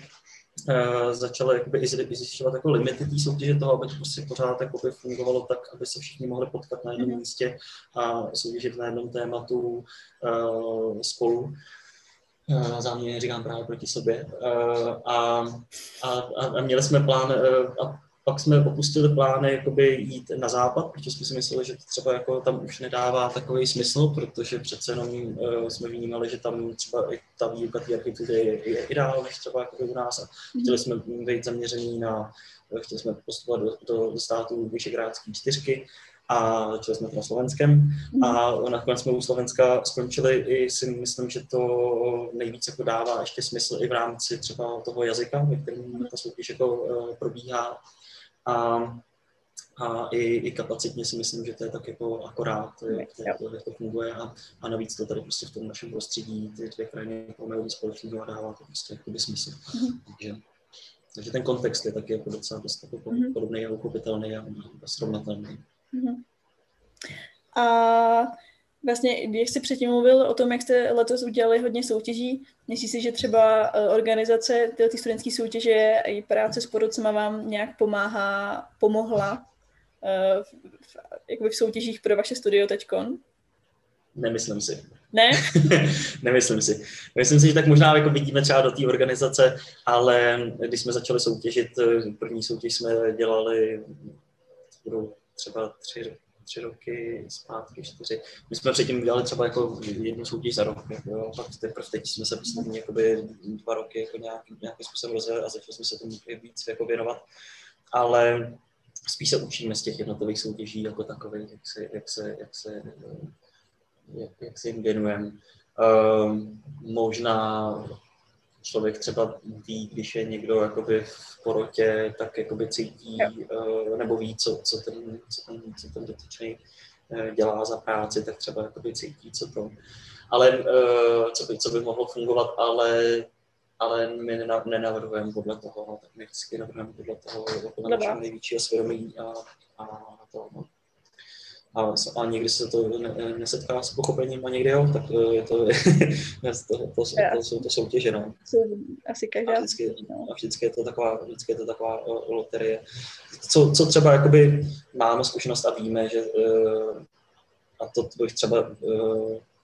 uh, jakoby i zjišťovat jako limity té soutěže toho, aby to prostě pořád jakoby fungovalo tak, aby se všichni mohli potkat na jednom mm-hmm. místě a soutěžit na jednom tématu uh, spolu. Uh, záměrně říkám právě proti sobě. Uh, a, a, a, měli jsme plán, uh, a pak jsme opustili plány jakoby jít na západ, protože jsme si mysleli, že to třeba jako tam už nedává takový smysl, protože přece jenom uh, jsme vnímali, že tam třeba i ta výuka té architektury je, je i dál než třeba jako u nás. A chtěli jsme být zaměřený na, chtěli jsme postupovat do, do, do států Vyšegrádské čtyřky a začali jsme to na Slovenském a nakonec jsme u Slovenska skončili i si myslím, že to nejvíce jako dává ještě smysl i v rámci třeba toho jazyka, ve kterém ta soutěž jako uh, probíhá a, a i, i kapacitně si myslím, že to je tak jako akorát, jak to, jak to, funguje a, a navíc to tady prostě v tom našem prostředí ty dvě krajiny mají společného a dává to prostě jakoby smysl. Mm-hmm. Takže, takže ten kontext je taky jako docela dost jako mm-hmm. podobný a uchopitelný a, a srovnatelný. Mm-hmm. A vlastně, jak jsi předtím mluvil o tom, jak jste letos udělali hodně soutěží, myslíš si, že třeba e, organizace ty studentské soutěže a i práce s porodcema vám nějak pomáhá, pomohla uh, v, jakoby v soutěžích pro vaše studio teďkon? Nemyslím si. Ne? Nemyslím si. Myslím si, že tak možná jako vidíme třeba do té organizace, ale když jsme začali soutěžit, e, první soutěž jsme dělali třeba tři, tři roky zpátky, čtyři. My jsme předtím udělali třeba jako jednu soutěž za rok, jo, pak teprve teď jsme se poslední jakoby dva roky jako nějaký, nějakým způsobem rozjeli a začali jsme se tomu víc jako věnovat. Ale spíš se učíme z těch jednotlivých soutěží jako takových, jak se, jak se, jak se, jak, jak se jim věnujeme. Um, možná člověk třeba ví, když je někdo jakoby v porotě, tak jakoby cítí uh, nebo ví, co, co, ten, co, ten, co ten dotyčný uh, dělá za práci, tak třeba jakoby cítí, co to. Ale uh, co, by, co by mohlo fungovat, ale ale my nenavrhujeme podle toho, tak my vždycky navrhujeme podle toho jako na našem největšího svědomí a, a to, no a, a někdy se to ne, nesetká s pochopením a někdy jo, tak eh, je to, to, to, to, to, jsou to soutěže, no. Asi každá. A vždycky, no. a vždycky, je to taková, vždycky je to taková uh, loterie. Co, co třeba jakoby máme zkušenost a víme, že uh, a to bych třeba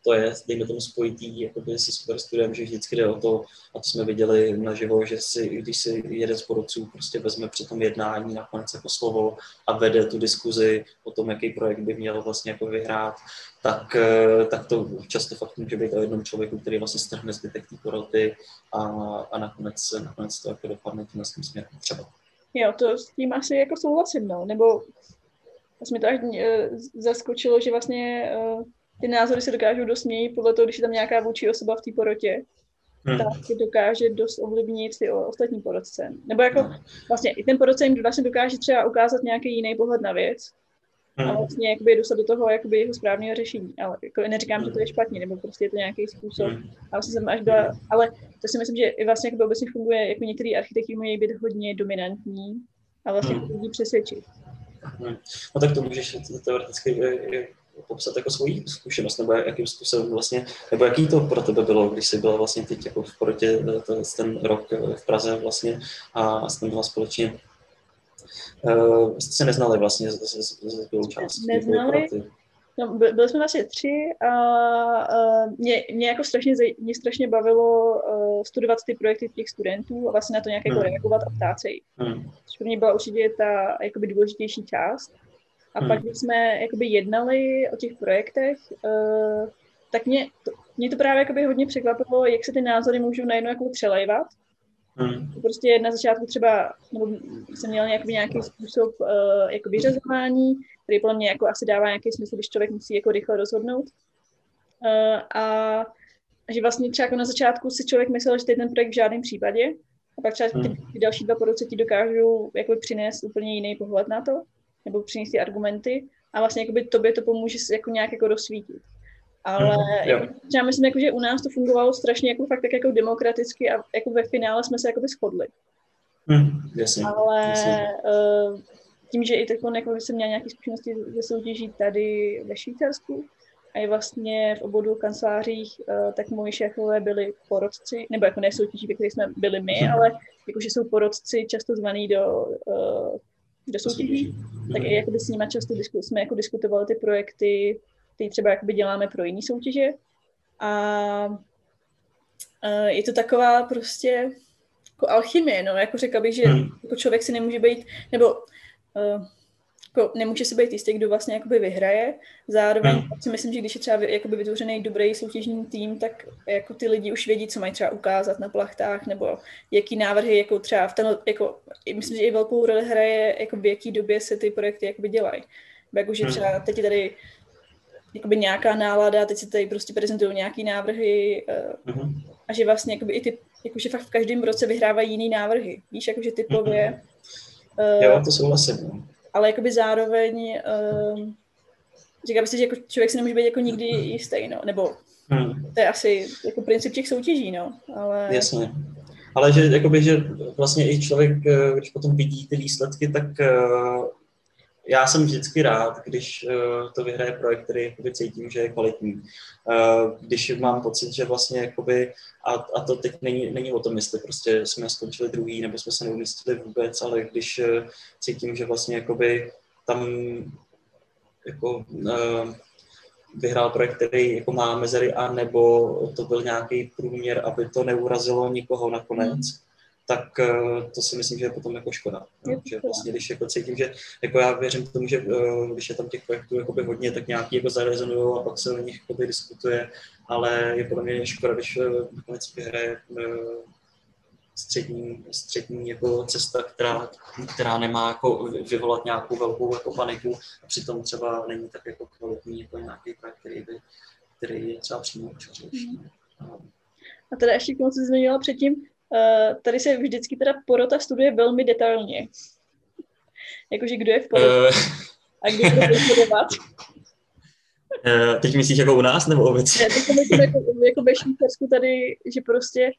to je, dejme tomu, spojitý jakoby se superstudiem, že vždycky jde o to, a to jsme viděli naživo, že si, když si jeden z porodců prostě vezme při tom jednání nakonec jako slovo a vede tu diskuzi o tom, jaký projekt by měl vlastně jako vyhrát, tak, eh, tak to často fakt může být o jednom člověku, který vlastně strhne zbytek té poroty a, a nakonec, nakonec to jako dopadne tím směrem třeba. Jo, to s tím asi jako souhlasím, no, nebo vlastně to až uh, zaskočilo, že vlastně uh, ty názory se dokážou dost měnit podle toho, když je tam nějaká vůči osoba v té porotě, hmm. tak dokáže dost ovlivnit ty ostatní porodce. Nebo jako hmm. vlastně i ten porodce jim vlastně dokáže třeba ukázat nějaký jiný pohled na věc hmm. a vlastně jakoby dostat do toho jakoby jeho správného řešení. Ale jako neříkám, hmm. že to je hmm. špatně, nebo prostě je to nějaký způsob. Hmm. A vlastně jsem až byla, ale to si myslím, že i vlastně jakoby obecně funguje, jako některý architekti mají být hodně dominantní a vlastně hmm. lidi přesvědčit. Hmm. No tak to můžeš teoreticky popsat jako svoji zkušenost, nebo jakým způsobem vlastně, nebo jaký to pro tebe bylo, když jsi byla vlastně teď jako v porotě eh, ten rok eh, v Praze vlastně a jsi tam byla společně. Uh, jste se neznali vlastně z, z, z z část? Neznali, No, byli jsme vlastně tři a uh, mě, mě jako strašně, mě strašně bavilo uh, studovat ty projekty těch studentů a vlastně na to nějak jako hmm. reagovat a ptát se jich. Hmm. Což pro mě byla určitě ta jakoby důležitější část. A hmm. pak, když jsme jakoby jednali o těch projektech, uh, tak mě to, mě to právě jakoby hodně překvapilo, jak se ty názory můžou najednou jako přelejvat. Hmm. Prostě na začátku třeba, nebo jsem měl nějaký, nějaký způsob uh, jako vyřazování, který podle mě jako asi dává nějaký smysl, když člověk musí jako rychle rozhodnout. Uh, a že vlastně třeba jako na začátku si člověk myslel, že to je ten projekt v žádném případě, a pak třeba ty, hmm. ty další dva porodce ti dokážou jako přinést úplně jiný pohled na to, nebo přinést ty argumenty a vlastně jakoby tobě to pomůže jako nějak jako rozsvítit. Ale mm, já myslím, jako, že u nás to fungovalo strašně jako fakt tak jako demokraticky a jako ve finále jsme se jako shodli. Mm, jasně, Ale jasně. Uh, tím, že i teď jako jsem měla nějaké zkušenosti ze soutěží tady ve Švýcarsku a i vlastně v obou kancelářích, uh, tak moji šéfové byli porodci, nebo jako ne soutěží, ve kterých jsme byli my, mm. ale jakože jsou porodci často zvaný do, uh, do soutěží, tak i jakoby s nimi často disku, jsme jako diskutovali ty projekty, který třeba jakoby děláme pro jiné soutěže. A uh, je to taková prostě jako alchymie, no, jako řekla bych, že hmm. jako člověk si nemůže být, nebo uh, jako nemůže si být jistý, kdo vlastně jakoby vyhraje. Zároveň hmm. si myslím, že když je třeba jakoby vytvořený dobrý soutěžní tým, tak jako ty lidi už vědí, co mají třeba ukázat na plachtách, nebo jaký návrhy, jako třeba v ten, jako, myslím, že i velkou roli hraje, jako v jaký době se ty projekty jakoby dělají. Jakože hmm. třeba teď je tady jakoby nějaká nálada, teď se tady prostě prezentují nějaký návrhy uh, uh-huh. a že vlastně jakoby i ty, jakože fakt v každém roce vyhrávají jiný návrhy, víš, jakože typově. Uh, jo, to souhlasím. Ale jakoby zároveň uh, říkám si, že jako člověk si nemůže být jako nikdy jistý, no, nebo hmm. to je asi jako princip těch soutěží, no, ale... Jasně. Ale že, jakoby, že vlastně i člověk, když potom vidí ty výsledky, tak já jsem vždycky rád, když uh, to vyhraje projekt, který jakoby, cítím, že je kvalitní. Uh, když mám pocit, že vlastně jakoby, a, a to teď není, není o tom, jestli prostě jsme skončili druhý, nebo jsme se neumístili vůbec, ale když uh, cítím, že vlastně jakoby tam jako, uh, vyhrál projekt, který jako má mezery, a nebo to byl nějaký průměr, aby to neurazilo nikoho nakonec, mm tak eh, to si myslím, že je potom jako škoda. No, že vlastně, když jako cítím, že jako já věřím tomu, že eh, když je tam těch projektů jakoby hodně, tak nějaký jako zarezonují a pak se o nich jakoby diskutuje, ale je podle mě škoda, když eh, nakonec vyhraje střední, střední jako cesta, která, která nemá jako vyvolat nějakou velkou jako paniku a přitom třeba není tak jako kvalitní jako nějaký projekt, který, by, který je třeba přímo učařivější. Mm. A teda ještě k tomu, co zmiňovala předtím, tady se vždycky teda porota studuje velmi detailně. Jakože kdo je v porotě uh, a kdo bude. Uh, teď myslíš jako u nás nebo obecně? Ne, teď myslím jako, jako ve Švýcarsku tady, že prostě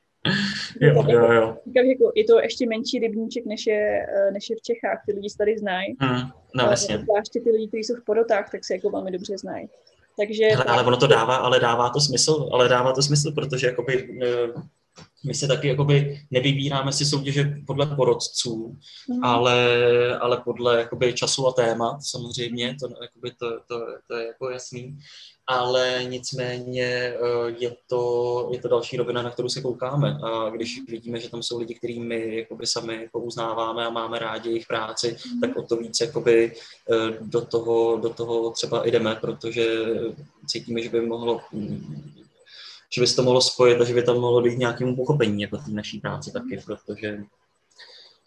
jo, jo, jo. Říkám, jako, je to ještě menší rybníček, než je, než je v Čechách. Ty lidi se tady znají. Hmm, no, jasně. Zvláště ty lidi, kteří jsou v porotách, tak se jako velmi dobře znají. Takže... Ale, ale ono to dává, ale dává to smysl, ale dává to smysl, protože jakoby, my se taky jakoby nevybíráme si soutěže podle porodců, mm. ale, ale podle jakoby času a témat samozřejmě, to, jakoby to, to, to je jako jasný, ale nicméně eh, je to, je to další rovina, na kterou se koukáme a když vidíme, že tam jsou lidi, kterými my jakoby sami jako uznáváme a máme rádi jejich práci, mm. tak o to víc jakoby eh, do toho, do toho třeba jdeme, protože cítíme, že by mohlo že by se to mohlo spojit a že by tam mohlo dojít nějakému pochopení jako té naší práce taky, protože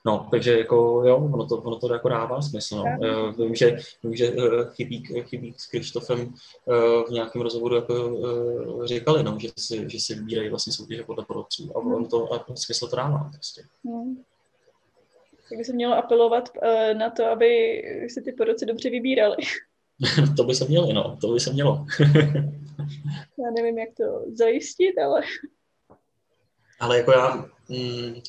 No, takže jako jo, ono to, ono to jako dává smysl. No. Uh, vím, že, vím, že uh, chybí, chybí s Krištofem uh, v nějakém rozhovoru jako říkali, no, že si, že si vybírají vlastně soutěže podle porodců a ono to a smysl to dává. Prostě. Hmm. Tak by se mělo apelovat na to, aby si ty porodci dobře vybírali. to by se mělo, no, to by se mělo. já nevím, jak to zajistit, ale... Ale jako já... Mm,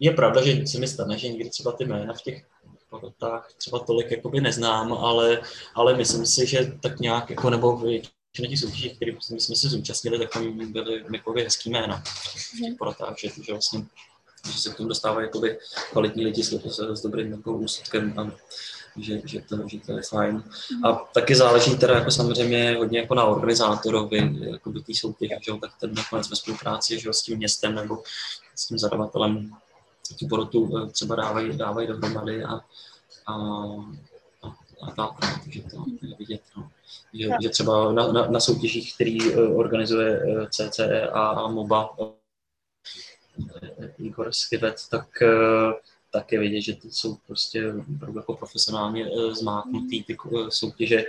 je pravda, že se mi stane, že někdy třeba ty jména v těch porotách třeba tolik jakoby neznám, ale, ale myslím si, že tak nějak, jako nebo většina těch soutěží, které jsme se zúčastnili, tak tam byly jako hezký jména v těch porotách, že, že vlastně že se k tomu dostávají jakoby kvalitní lidi s, s, s dobrým jako úsudkem a že, že, to, že to je fajn. A taky záleží teda jako samozřejmě hodně jako na organizátorovi jako by té soutěže, že tak ten nakonec ve spolupráci že s tím městem nebo s tím zadavatelem tu porotu eh, třeba dávají, dávají dohromady a, a, a a tak, no, takže to je vidět. No. Že, že třeba na, na, na soutěžích, který uh, organizuje uh, CCE a, MOBA, Igor Skivet, tak, tak je vidět, že jsou prostě jako profesionálně uh, zmáknutý ty uh, soutěže.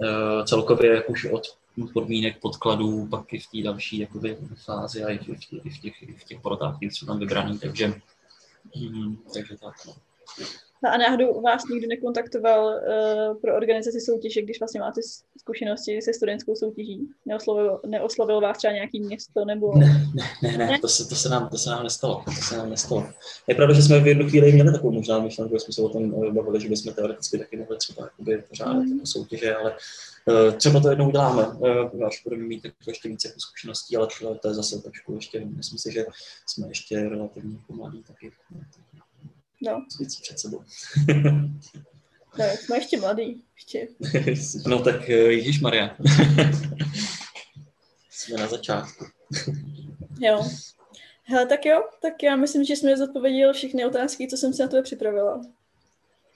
Uh, celkově jak už od podmínek, podkladů, pak i v té další jakoby, fázi a i v, i v těch, i v těch porotách, které jsou tam vybraný, takže, mm, takže tak. No. No a náhodou vás nikdo nekontaktoval uh, pro organizaci soutěže, když vlastně máte zkušenosti se studentskou soutěží? Neoslovil, neoslovil vás třeba nějaký město nebo... Ne, ne, ne, ne, To, se, to, se nám, to se nám nestalo. To se nám nestalo. Je pravda, že jsme v jednu chvíli měli takovou možná myšlenku, že jsme se o tom eh, bavili, že bychom teoreticky taky mohli třeba pořádat mm. soutěže, ale uh, třeba to jednou uděláme, uh, až budeme mít ještě více jako zkušeností, ale to je zase trošku ještě, myslím si, že jsme ještě relativně mladí taky. No. Víc před sebou. no, jsme ještě mladý. Ještě. no tak eh, Ježíš Maria. jsme na začátku. jo. Hele, tak jo, tak já myslím, že jsme zodpověděli všechny otázky, co jsem si na tebe připravila.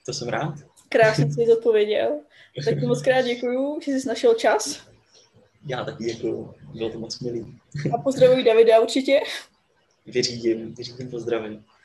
To jsem rád. Krásně jsi zodpověděl. Tak moc krát děkuju, že jsi našel čas. Já taky děkuju, bylo to moc milý. A pozdravuj Davida určitě. Vyřídím, vyřídím pozdravím.